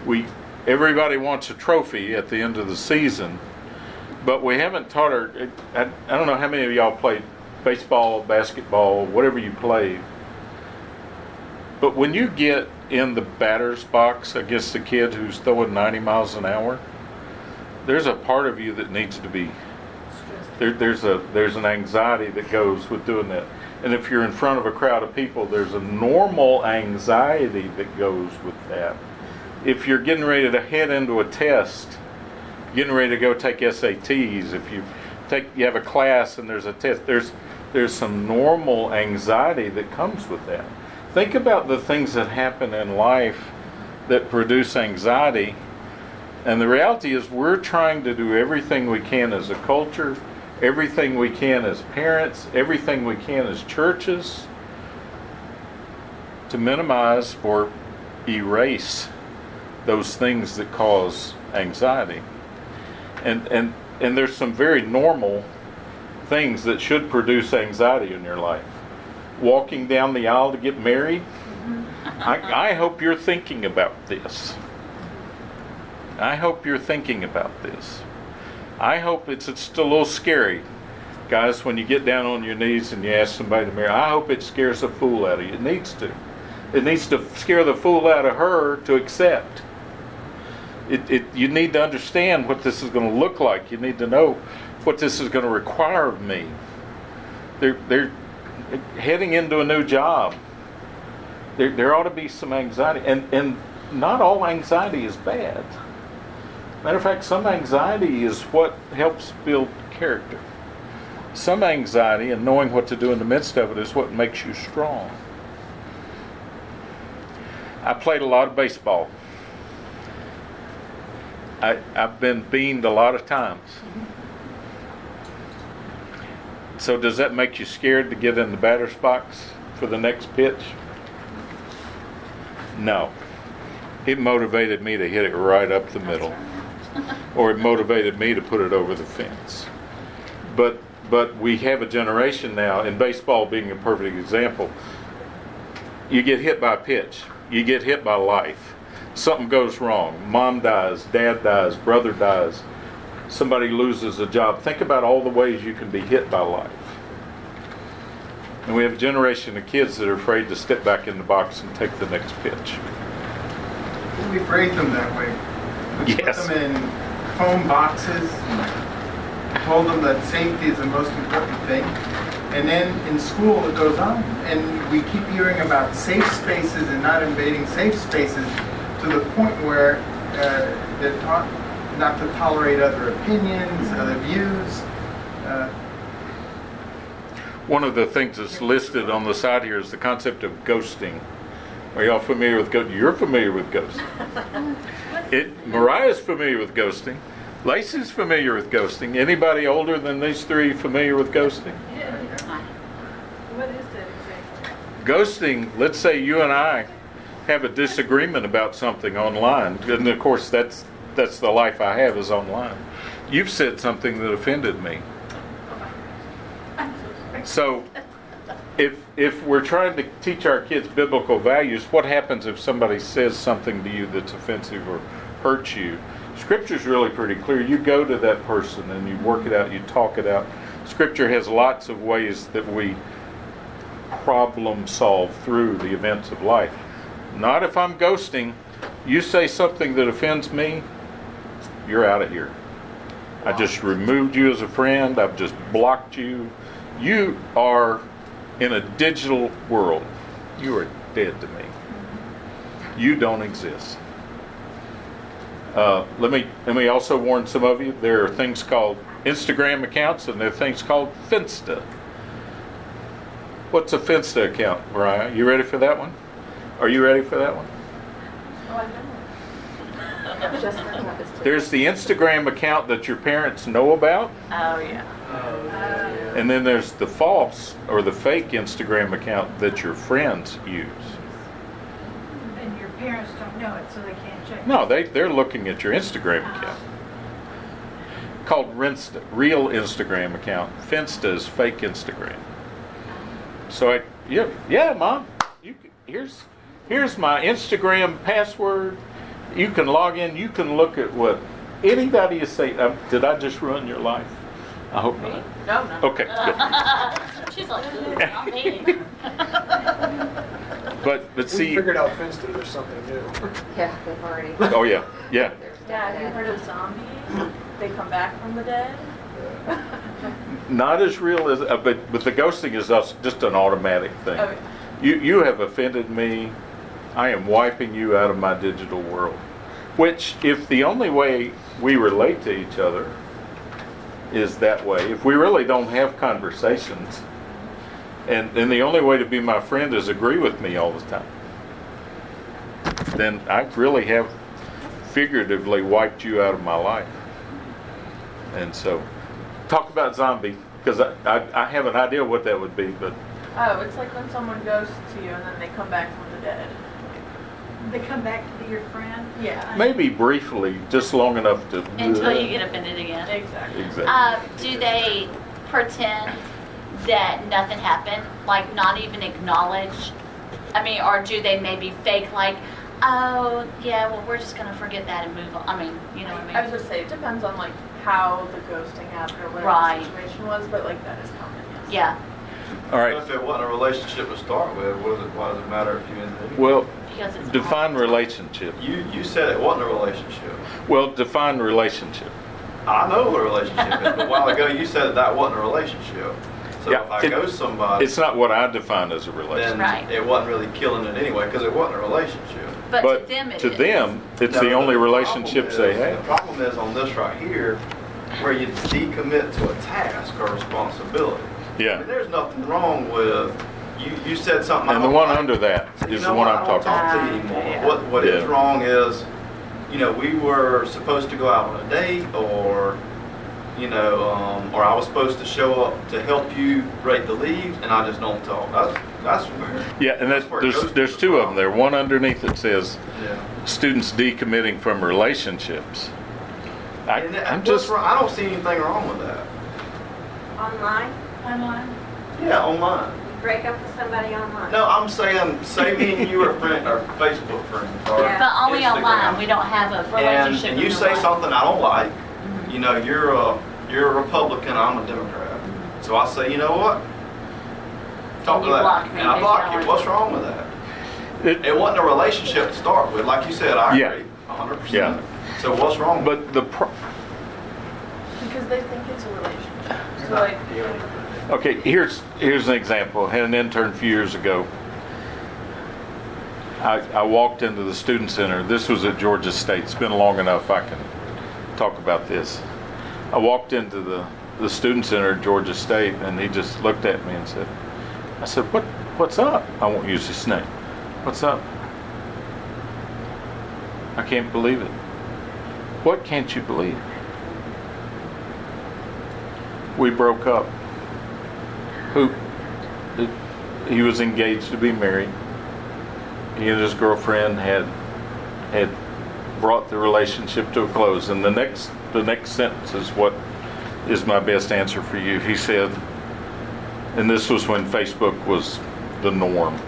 we, everybody wants a trophy at the end of the season, but we haven't taught our. I, I don't know how many of y'all played baseball, basketball, whatever you played. But when you get in the batter's box against a kid who's throwing 90 miles an hour, there's a part of you that needs to be there, there's a there's an anxiety that goes with doing that. And if you're in front of a crowd of people, there's a normal anxiety that goes with that. If you're getting ready to head into a test, getting ready to go take SATs, if you take you have a class and there's a test, there's there's some normal anxiety that comes with that. Think about the things that happen in life that produce anxiety. And the reality is we're trying to do everything we can as a culture, everything we can as parents, everything we can as churches to minimize or erase those things that cause anxiety. And and and there's some very normal things that should produce anxiety in your life. Walking down the aisle to get married. Mm-hmm. I, I hope you're thinking about this. I hope you're thinking about this. I hope it's, it's a little scary. Guys, when you get down on your knees and you ask somebody to marry, I hope it scares the fool out of you. It needs to. It needs to scare the fool out of her to accept. It, it, you need to understand what this is going to look like. You need to know what this is going to require of me. They're, they're heading into a new job. There, there ought to be some anxiety. And, and not all anxiety is bad. Matter of fact, some anxiety is what helps build character. Some anxiety and knowing what to do in the midst of it is what makes you strong. I played a lot of baseball. I, I've been beamed a lot of times. So does that make you scared to get in the batter's box for the next pitch? No. It motivated me to hit it right up the middle. Or it motivated me to put it over the fence. But but we have a generation now, and baseball being a perfect example. You get hit by a pitch. You get hit by life. Something goes wrong. Mom dies, dad dies, brother dies. Somebody loses a job. Think about all the ways you can be hit by life. And we have a generation of kids that are afraid to step back in the box and take the next pitch. We've raised them that way. We Yes. put them in foam boxes, told them that safety is the most important thing. And then in school it goes on, and we keep hearing about safe spaces and not invading safe spaces to the point where uh, they're taught not to tolerate other opinions, other views. Uh, One of the things that's listed on the side here is the concept of ghosting. Are y'all familiar with ghosting? You're familiar with ghosting. It, Mariah's familiar with ghosting. Lacey's familiar with ghosting. Anybody older than these three familiar with ghosting? What is that exactly? Ghosting, let's say you and I have a disagreement about something online, and of course that's that's the life I have is online. You've said something that offended me. So if if we're trying to teach our kids biblical values, what happens if somebody says something to you that's offensive or hurts you? Scripture's really pretty clear. You go to that person and you work it out, you talk it out. Scripture has lots of ways that we problem solve through the events of life. Not if I'm ghosting. You say something that offends me, you're out of here. I just removed you as a friend. I've just blocked you. You are in a digital world. You are dead to me. You don't exist. Uh, let me let me also warn some of you. There are things called Instagram accounts, and there are things called Finsta. What's a Finsta account, Mariah? You ready for that one? Are you ready for that one? There's the Instagram account that your parents know about, Oh, yeah. and then there's the false or the fake Instagram account that your friends use. And your parents don't know it, so they can't check. No, they, they're looking at your Instagram ah. account. Called Rinsta, real Instagram account. Finsta is fake Instagram. So I, yeah, yeah, mom. You here's here's my Instagram password. You can log in. You can look at what anybody is saying. Um, did I just ruin your life? I hope not. No, no. Okay, good. She's like, "Ooh, not me." But but We see, figured out Finsta, there's something new. Yeah, they've already. oh yeah, yeah. Dad, have you heard of zombies? They come back from the dead? Not as real as, uh, but but the ghosting is us- just an automatic thing. Okay. You you have offended me. I am wiping you out of my digital world. Which, if the only way we relate to each other is that way, if we really don't have conversations, and and the only way to be my friend is agree with me all the time, then I really have figuratively wiped you out of my life. And so, talk about zombie because I, I I have an idea what that would be, but Oh, it's like when someone goes to you and then they come back from the dead. They come back to be your friend. Yeah. maybe briefly, just long enough to. Until you get offended again. Exactly. Exactly. Uh, do they pretend that nothing happened? Like not even acknowledge? I mean, or do they maybe fake like, oh yeah, well we're just gonna forget that and move on? I mean, you know what I mean? I was gonna say, it depends on like how the ghosting happened or whatever Right. the situation was, but like that is common, yes. Yeah, All right. If it wasn't a relationship to start with, what does it, why does it matter if you ended it? Well, because it's define relationship. You, you said it wasn't a relationship. Well, define relationship. I know what a relationship is, but a while ago you said that, that wasn't a relationship. So Yeah, if I it- ghost somebody, It's not what I define as a then relationship. Right. it wasn't really killing it anyway because it wasn't a relationship. But, But to them it to is. them, it's No, the only problem relationships they have. The problem is on this right here, where you decommit to a task or responsibility. Yeah. I mean, there's nothing wrong with, you, you said something. I And the don't one like. under that So you is know the one what? I'm I don't talking talk about. to you anymore. Yeah. What, what is Yeah. wrong is, you know, we were supposed to go out on a date or you know, um, or I was supposed to show up to help you rake the leaves, and I just don't talk. That's that's where. Yeah, and that's, where it goes there's, to there's the two of them problem. there. One underneath that says, Yeah. students decommitting from relationships. I, And that- I'm what's just, wrong? I don't see anything wrong with that. Online? Online. Yeah, online. Break up with somebody online? No, I'm saying, say me and you are friend, or Facebook friends, or Yeah. But only Instagram. online, we don't have a relationship. and you in say real life. something I don't like, mm-hmm. you know, you're a you're a Republican, I'm a Democrat. So I say, you know what? Talk And to you that, block me, and I block you. basically. What's wrong with that? it, It wasn't a relationship to start with, like you said. I Yeah. agree, 100. Yeah. percent So what's wrong? with but the, pro- Because they think it's a relationship. So like, Okay, here's here's an example. I had an intern a few years ago. I, I walked into the student center. This was at Georgia State. It's been long enough I can talk about this. I walked into the, the student center at Georgia State and he just looked at me and said, I said, What what's up? I won't use his name. What's up? I can't believe it. What can't you believe? We broke up who he was engaged to be married. He and his girlfriend had had brought the relationship to a close. And the next the next sentence is what is my best answer for you. He said, and this was when Facebook was the norm.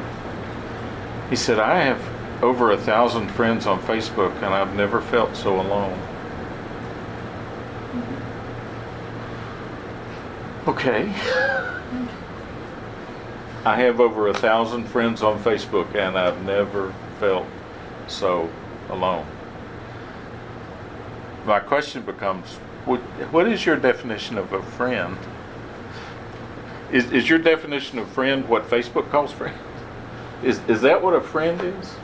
He said, I have over a thousand friends on Facebook and I've never felt so alone. Mm-hmm. Okay. I have over a thousand friends on Facebook and I've never felt so alone. My question becomes what, what is your definition of a friend? Is, is your definition of friend what Facebook calls friend? Is, is that what a friend is?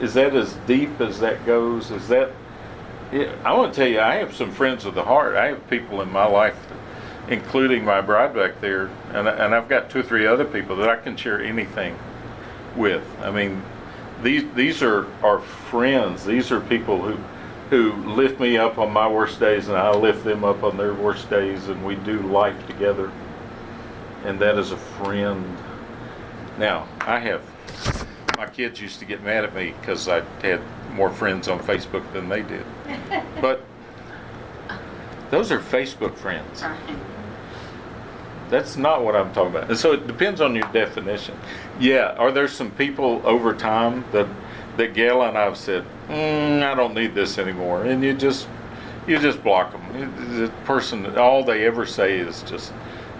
Is that as deep as that goes? Is that. Yeah, I want to tell you, I have some friends of the heart. I have people in my life including my bride back there, and, and I've got two or three other people that I can share anything with. I mean, these these are are friends. These are people who who lift me up on my worst days, and I lift them up on their worst days, and we do life together. And that is a friend. Now, I have my kids used to get mad at me because I had more friends on Facebook than they did, but those are Facebook friends. Right. That's not what I'm talking about. And so it depends on your definition. Yeah, are there some people over time that that Gail and I've said, mm, I don't need this anymore, and you just you just block them. The person, all they ever say is just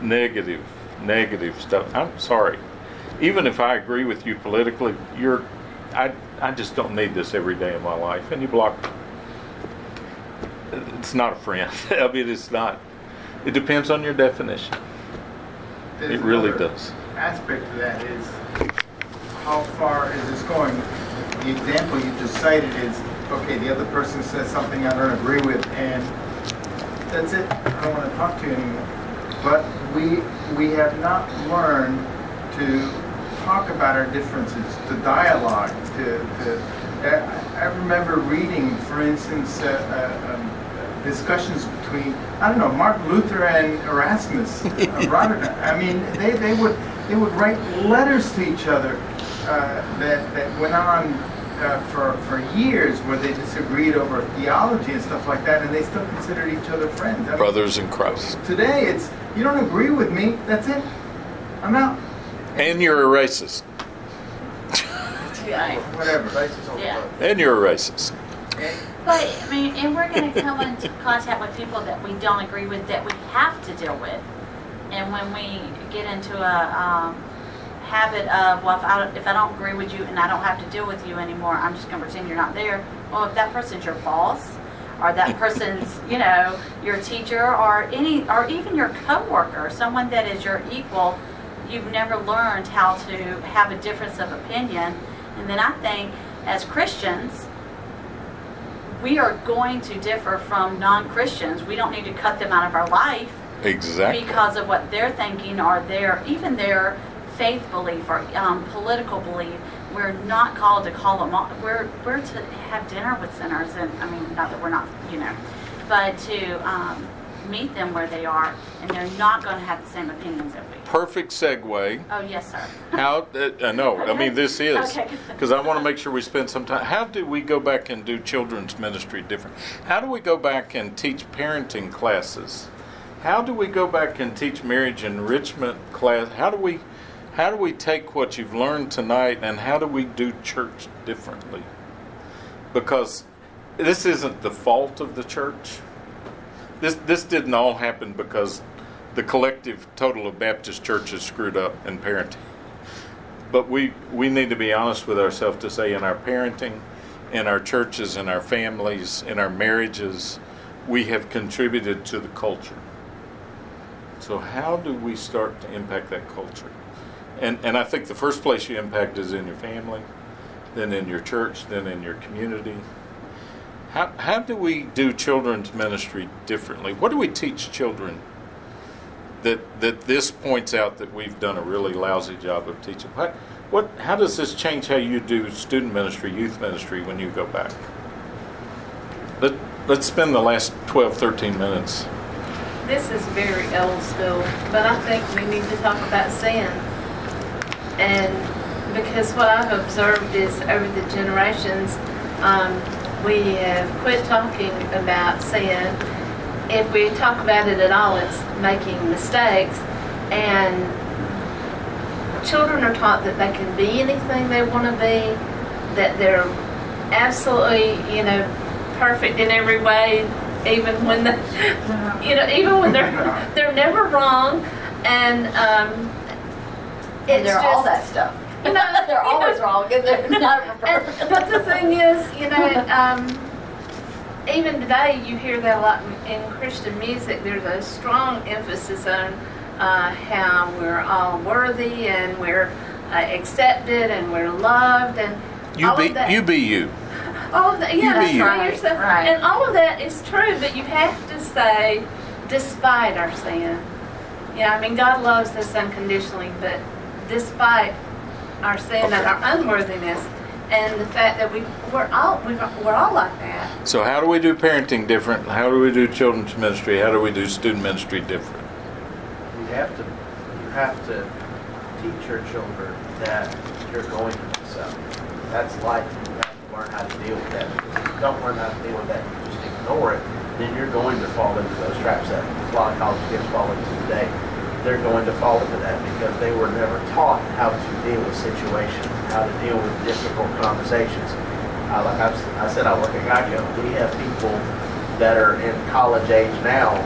negative, negative stuff. I'm sorry. Even if I agree with you politically, you're, I, I just don't need this every day of my life, and you block. them. It's not a friend. I mean, it's not. It depends on your definition. There's It really does. Aspect of that is how far is this going? The example you just cited is, okay, the other person says something I don't agree with, and that's it. I don't want to talk to you anymore. But we we have not learned to talk about our differences, to dialogue, to. to I I remember reading, for instance, uh, uh, um, discussions between I don't know Martin Luther and Erasmus uh, Rotterdam. I mean, they, they would they would write letters to each other uh, that that went on uh, for for years, where they disagreed over theology and stuff like that, and they still considered each other friends. I mean, Brothers in Christ. Today, it's you don't agree with me. That's it. I'm out. And you're a racist. Right. Whatever. Yeah. And you're a racist. But, I mean, and we're going to come into contact with people that we don't agree with, that we have to deal with. And when we get into a um, habit of, well, if I, don't- if I don't agree with you and I don't have to deal with you anymore, I'm just going to pretend you're not there. Well, if that person's your boss, or that person's, you know, your teacher, or any, or even your coworker, someone that is your equal, you've never learned how to have a difference of opinion. And then I think, as Christians, we are going to differ from non-Christians. We don't need to cut them out of our life Exactly. because of what they're thinking or their even their faith belief or um, political belief. We're not called to call them. All, we're we're to have dinner with sinners, and I mean, not that we're not, you know, but to um, meet them where they are, and they're not going to have the same opinions that we. Perfect segue. Oh, yes, sir. How, uh, no, I mean, this is, Okay. because I want to make sure we spend some time. How do we go back and do children's ministry different? How do we go back and teach parenting classes? How do we go back and teach marriage enrichment class? How do we, how do we take what you've learned tonight and how do we do church differently? Because this isn't the fault of the church. This, this didn't all happen because the collective total of Baptist churches screwed up in parenting. But we, we need to be honest with ourselves to say in our parenting, in our churches, in our families, in our marriages, we have contributed to the culture. So how do we start to impact that culture? And, and I think the first place you impact is in your family, then in your church, then in your community. How, how do we do children's ministry differently? What do we teach children that that this points out that we've done a really lousy job of teaching. What, what, how does this change how you do student ministry, youth ministry when you go back? Let, let's spend the last 12, 13 minutes. This is very old school, but I think we need to talk about sin. And because what I've observed is over the generations, um, we have quit talking about sin. If we talk about it at all, it's making mistakes. And children are taught that they can be anything they want to be, that they're absolutely, you know, perfect in every way, even when the, you know, even when they're they're never wrong, and um, it's they're all that stuff. You know, They're you know, always wrong, and they're never and, but the thing is, you know, um, even today you hear that a lot in Christian music. There's a strong emphasis on uh, how we're all worthy and we're uh, accepted and we're loved and You all be of that. you be you. All of that, yeah, You be that's you. right. yourself. Right. And all of that is true, but you have to say, despite our sin. Yeah, I mean, God loves us unconditionally, but despite our sin and our unworthiness, and the fact that we we're all we're, we're all like that. So how do we do parenting different? How do we do children's ministry? How do we do student ministry different? You have to, you have to teach your children that you're going to mess up. That's life. You have to learn how to deal with that. Because if you don't learn how to deal with that, you just ignore it, then you're going to fall into those traps that a lot of college kids fall into today. They're going to fall into that because they were never taught how to deal with situations, how to deal with difficult conversations. Uh, like I've, I said, I work at Geico. We have people that are in college age now,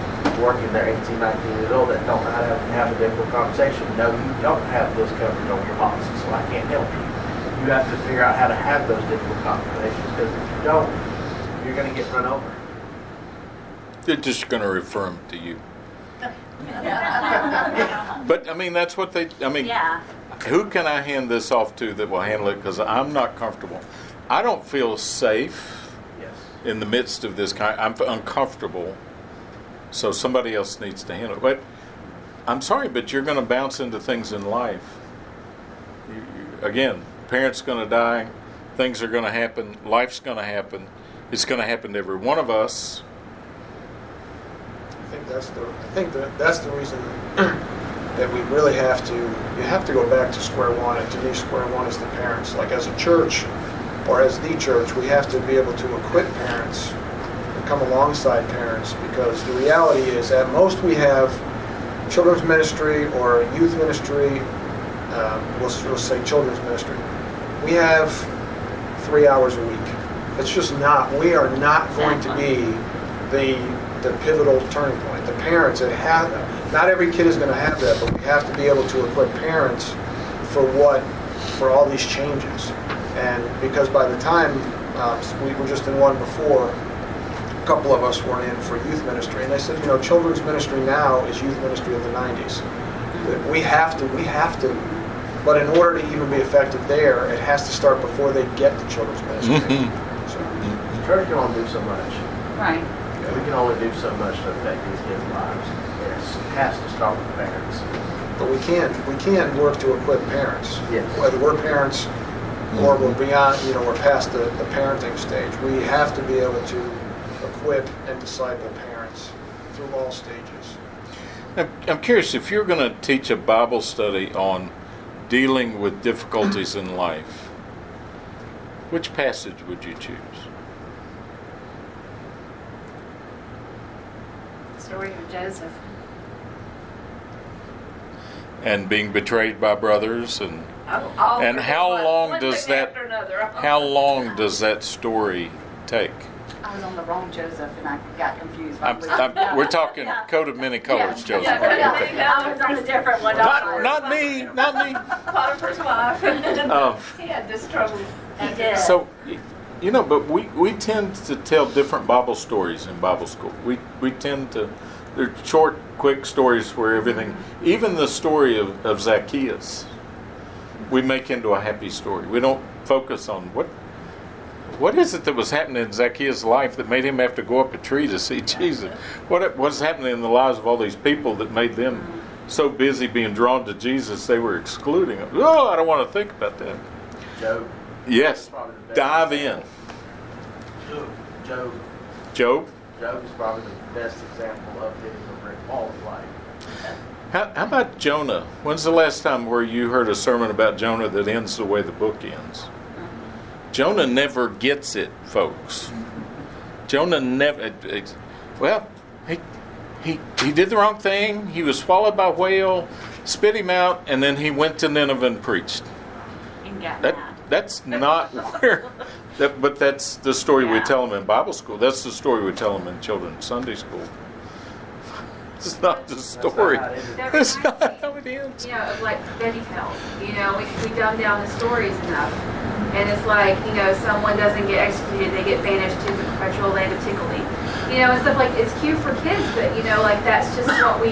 working, they're 18, 19 years old, that don't know how to have a difficult conversation. No, you don't have those covered on your policy, so I can't help you. You have to figure out how to have those difficult conversations, because if you don't, you're going to get run over. They're just going to refer them to you. But I mean, that's what they. I mean, Yeah. who can I hand this off to that will handle it? Because I'm not comfortable. I don't feel safe Yes. in the midst of this kind. I'm uncomfortable. So somebody else needs to handle it. But I'm sorry, but you're going to bounce into things in life. You, you, again, parents going to die. Things are going to happen. Life's going to happen. It's going to happen to every one of us. I think that's the, I think that that's the reason that we really have to, you have to go back to square one, and to me, square one is the parents. Like as a church, or as the church, we have to be able to equip parents and come alongside parents, because the reality is, at most, we have children's ministry or youth ministry, um, we'll, we'll say children's ministry. We have three hours a week. It's just not, we are not going to be the, the pivotal turning point. The parents, it have, not every kid is going to have that, but we have to be able to equip parents for what, for all these changes. And because by the time, uh, we were just in one before, a couple of us were in for youth ministry, and they said, you know, children's ministry now is youth ministry of the 90s. We have to, we have to, but in order to even be effective there, it has to start before they get to children's ministry. So, The church can only do so much. Right. We can only do so much to affect these kids' lives. It's- It has to start with parents. But we can, we can work to equip parents. Yes. Whether we're parents or we're mm-hmm. beyond, you know, we're past the, the parenting stage. We have to be able to equip and disciple parents through all stages. I'm I'm curious if you're going to teach a Bible study on dealing with difficulties in life, which passage would you choose? Story of Joseph. And being betrayed by brothers and Oh, all and how one- long one does that how long does that story take? I was on the wrong Joseph and I got confused. I'm, I'm, we're talking Yeah. coat of many colors, Yeah. Joseph. Yeah, Okay. yeah, I was on a different one. Not, not me, not me. Potiphar's wife. Um, he had this trouble. He did. So, y- you know, but we, we tend to tell different Bible stories in Bible school. We, we tend to, they're short, quick stories where everything, even the story of, of Zacchaeus, we make into a happy story. We don't focus on what what is it that was happening in Zacchaeus' life that made him have to go up a tree to see Jesus? What what's happening in the lives of all these people that made them so busy being drawn to Jesus they were excluding him? Oh, I don't want to think about that. Job. Yes, Probably the best dive in. example. Job. Job, Job is probably the best example of hitting a brick wall of life. how, how about Jonah? When's the last time where you heard a sermon about Jonah that ends the way the book ends? Jonah never gets it, folks. Jonah never. It, it, well, he, he he did the wrong thing. He was swallowed by a whale, spit him out, and then he went to Nineveh and preached. And got That mad. That's not where. That, but that's the story we tell them in Bible school. That's the story we tell them in children's Sunday school. It's not the story. how it is. That's not how it ends. you know, of like VeggieTales. You know, we, we dumb down the stories enough. And it's like, you know, someone doesn't get executed, they get banished to the perpetual land of tickling. You know, and stuff like, it's cute for kids, but, you know, like, that's just what we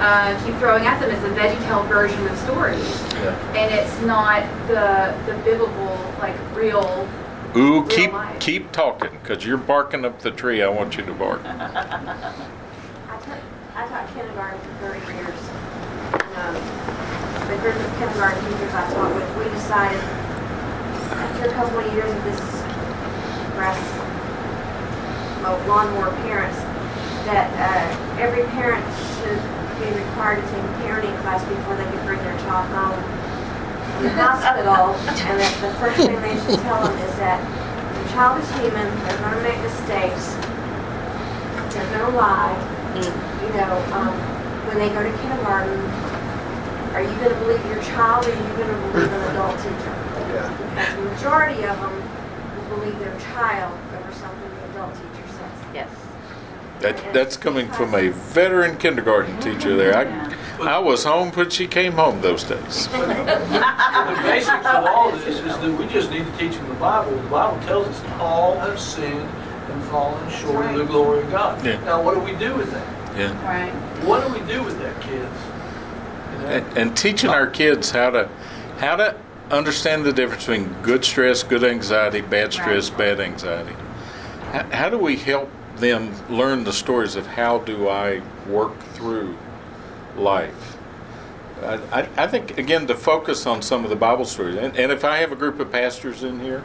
uh, keep throwing at them is the veggie tale version of stories. Yeah. And it's not the, the biblical, like, real, Ooh, Real keep life. keep talking, cause you're barking up the tree. I want you to bark. I taught, I taught kindergarten for 30 years. And, um, the group of kindergarten teachers I taught with, we decided after a couple of years of this grass mow- lawnmower parents that uh, every parent should be required to take a parenting class before they can bring their child home from the hospital. And that the first thing they should tell them is that your child is human, they're going to make mistakes, they're going to lie. You know, um, when they go to kindergarten, are you going to believe your child or are you going to believe an adult teacher? Yeah. Because the majority of them will believe their child over something the adult teacher says. Yes. That that's coming from a veteran kindergarten teacher. There, I I was home when she came home those days. The basics of all this is that we just need to teach them the Bible. The Bible tells us all have sinned and fallen short of the glory of God. Yeah. Now, what do we do with that? Yeah. Right. What do we do with that, kids? You know? and, and teaching our kids how to how to understand the difference between good stress, good anxiety, bad stress, bad anxiety. How, how do we help them learn the stories of how do I work through life? I, I, think again to focus on some of the Bible stories, and, and if I have a group of pastors in here,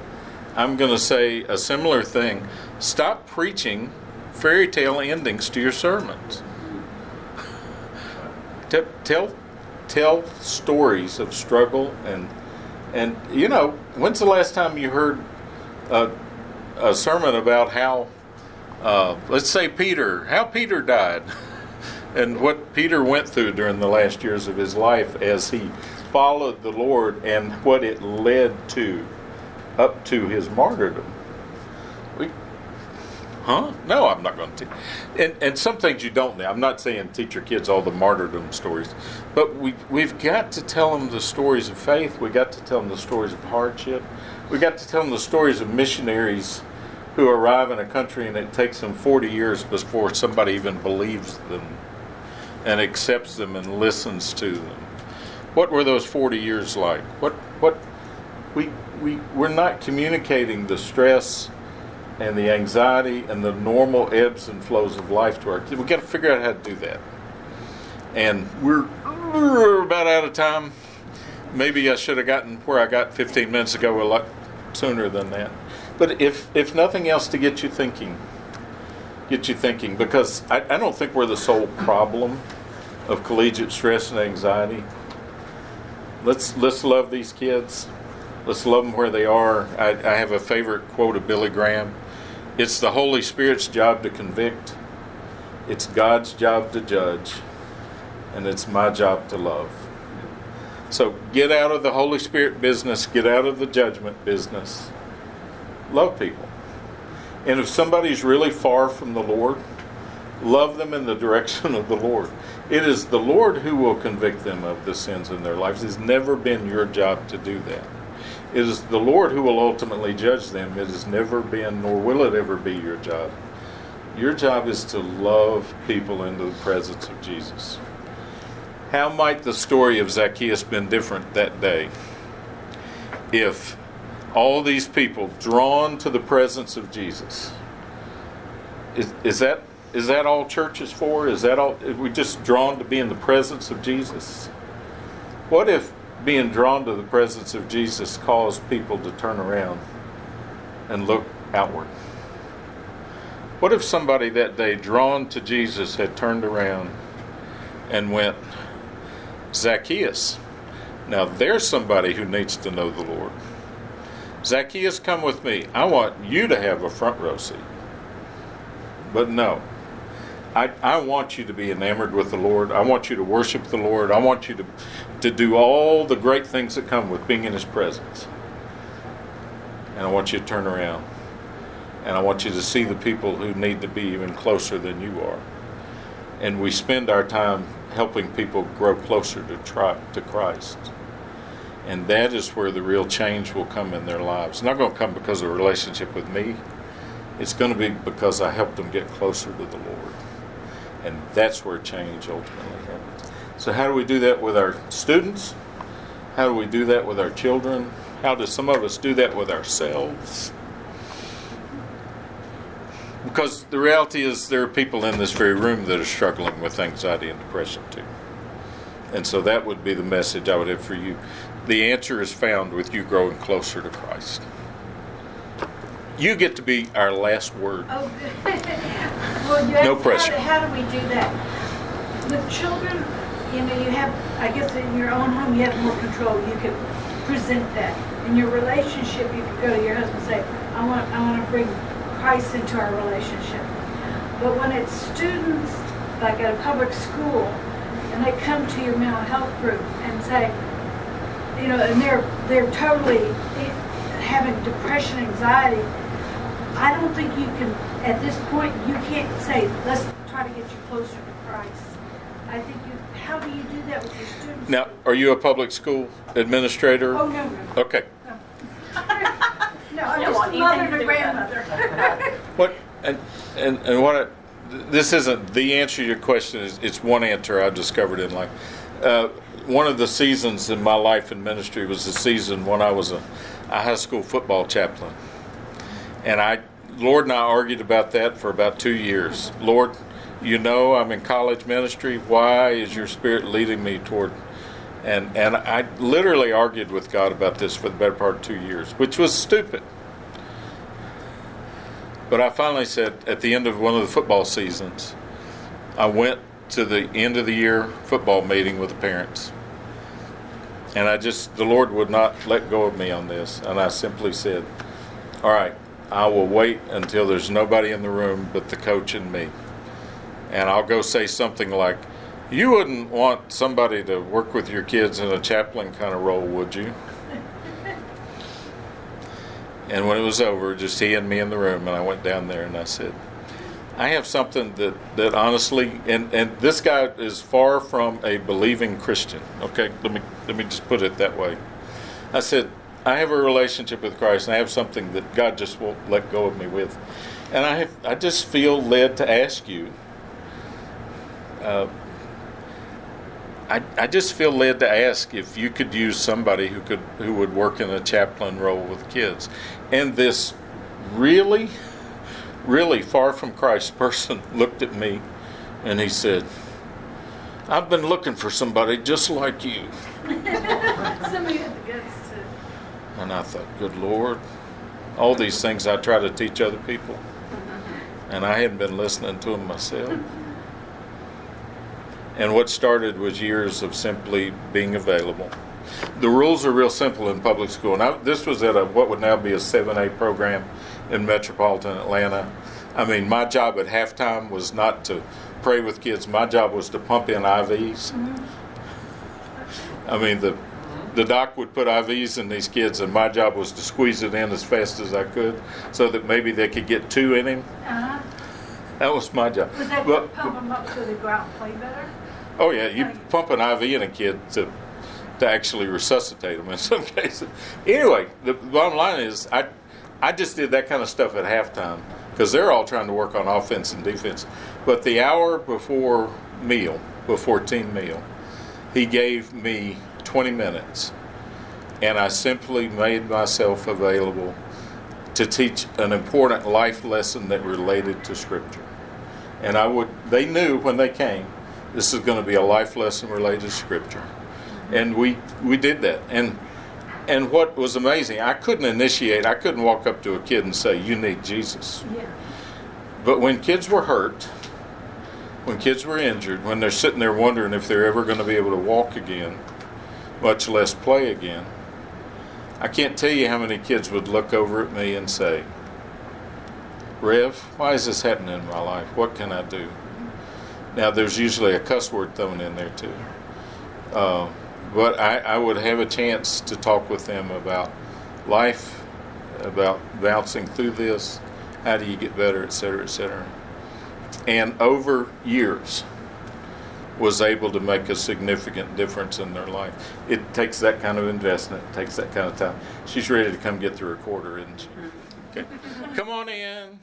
I'm going to say a similar thing. Stop preaching fairy tale endings to your sermons. Te- tell tell stories of struggle and and you know when's the last time you heard a, a sermon about how uh, let's say Peter how Peter died and what Peter went through during the last years of his life as he followed the Lord and what it led to up to his martyrdom. We, Huh? No, I'm not going to. And, and some things you don't know. I'm not saying teach your kids all the martyrdom stories, but we we've got to tell them the stories of faith. We got to tell them the stories of hardship. We got to tell them the stories of missionaries who arrive in a country and it takes them 40 years before somebody even believes them and accepts them and listens to them. What were those 40 years like? What what we we we're not communicating the stress and the anxiety and the normal ebbs and flows of life to our kids. We got to figure out how to do that. And we're, we're about out of time. Maybe I should have gotten where I got 15 minutes ago a lot sooner than that. But if if nothing else to get you thinking, get you thinking because I, I don't think we're the sole problem of collegiate stress and anxiety. Let's let's love these kids. Let's love them where they are. I, I have a favorite quote of Billy Graham. It's the Holy Spirit's job to convict. It's God's job to judge, and it's my job to love. So get out of the Holy Spirit business, get out of the judgment business. Love people. And if somebody's really far from the Lord, love them in the direction of the Lord. It is the Lord who will convict them of the sins in their lives. It's never been your job to do that. It is the Lord who will ultimately judge them. It has never been, nor will it ever be your job. Your job is to love people into the presence of Jesus. How might the story of Zacchaeus been different that day if all these people drawn to the presence of Jesus is, is that is that all church is for? Is that all we just drawn to be in the presence of Jesus? What if being drawn to the presence of Jesus caused people to turn around and look outward? What if somebody that day drawn to Jesus had turned around and went, Zacchaeus, now there's somebody who needs to know the Lord. Zacchaeus, come with me. I want you to have a front row seat. But no, I, I want you to be enamored with the Lord. I want you to worship the Lord. I want you to, to do all the great things that come with being in His presence. And I want you to turn around. And I want you to see the people who need to be even closer than you are. And we spend our time helping people grow closer to, try, to Christ. And that is where the real change will come in their lives. Not going to come because of a relationship with me. It's going to be because I helped them get closer to the Lord. And that's where change ultimately happens. So, how do we do that with our students? How do we do that with our children? How do some of us do that with ourselves? Because the reality is, there are people in this very room that are struggling with anxiety and depression too. And so that would be the message I would have for you. The answer is found with you growing closer to Christ. You get to be our last word. Oh, well, No pressure. How, how do we do that? With children, you know, you have, I guess in your own home, you have more control. You can present that. In your relationship, you can go to your husband and say, I want, I want to bring Christ into our relationship. But when it's students, like at a public school, and they come to your mental health group and say, you know, and they're, they're totally having depression, anxiety, I don't think you can, at this point, you can't say, let's try to get you closer to Christ. I think you, how do you do that with your students? Now, are you a public school administrator? Oh, no, no. Okay. No, I'm don't just want a mother and a do with that. grandmother. What and and and what? I, this isn't the answer to your question. Is it's one answer I've discovered in life. Uh, one of the seasons in my life in ministry was the season when I was a, a high school football chaplain, and I, Lord and I argued about that for about two years. Lord, you know I'm in college ministry. Why is your Spirit leading me toward? And and I literally argued with God about this for the better part of two years, which was stupid. But I finally said at the end of one of the football seasons, I went to the end of the year football meeting with the parents. And I just, the Lord would not let go of me on this. And I simply said, All right, I will wait until there's nobody in the room but the coach and me. And I'll go say something like, You wouldn't want somebody to work with your kids in a chaplain kind of role, would you? And when it was over, just he and me in the room, and I went down there and I said, I have something that, that honestly, and, and this guy is far from a believing Christian. Okay, let me let me just put it that way. I said, I have a relationship with Christ, and I have something that God just won't let go of me with, and I have I just feel led to ask you. Uh, I, I just feel led to ask if you could use somebody who could who would work in a chaplain role with kids, and this really, really far from Christ person looked at me, and he said, "I've been looking for somebody just like you." Somebody had the guts to. And I thought, "Good Lord, all these things I try to teach other people, and I hadn't been listening to them myself. And what started was years of simply being available. The rules are real simple in public school. Now, this was at a what would now be a 7A program in metropolitan Atlanta. I mean, my job at halftime was not to pray with kids. My job was to pump in IVs. I mean, the the doc would put IVs in these kids, and my job was to squeeze it in as fast as I could, so that maybe they could get two in him. Uh-huh. That was my job. Was that But- to pump them up so they go out and play better? Oh yeah, you pump an IV in a kid to to actually resuscitate them in some cases. Anyway, the bottom line is I I just did that kind of stuff at halftime because they're all trying to work on offense and defense. But the hour before meal, before team meal, he gave me 20 minutes, and I simply made myself available to teach an important life lesson that related to Scripture. And I would, they knew when they came, this is going to be a life lesson related to Scripture. And we, we did that. And, and what was amazing, I couldn't initiate, I couldn't walk up to a kid and say, You need Jesus. Yeah. But when kids were hurt, when kids were injured, when they're sitting there wondering if they're ever going to be able to walk again, much less play again, I can't tell you how many kids would look over at me and say, Rev, why is this happening in my life? What can I do? Now, there's usually a cuss word thrown in there too. Uh, but I, I would have a chance to talk with them about life, about bouncing through this, how do you get better, et cetera, et cetera. And over years, was able to make a significant difference in their life. It takes that kind of investment, it takes that kind of time. She's ready to come get the recorder, isn't she? Mm-hmm. Okay. Come on in.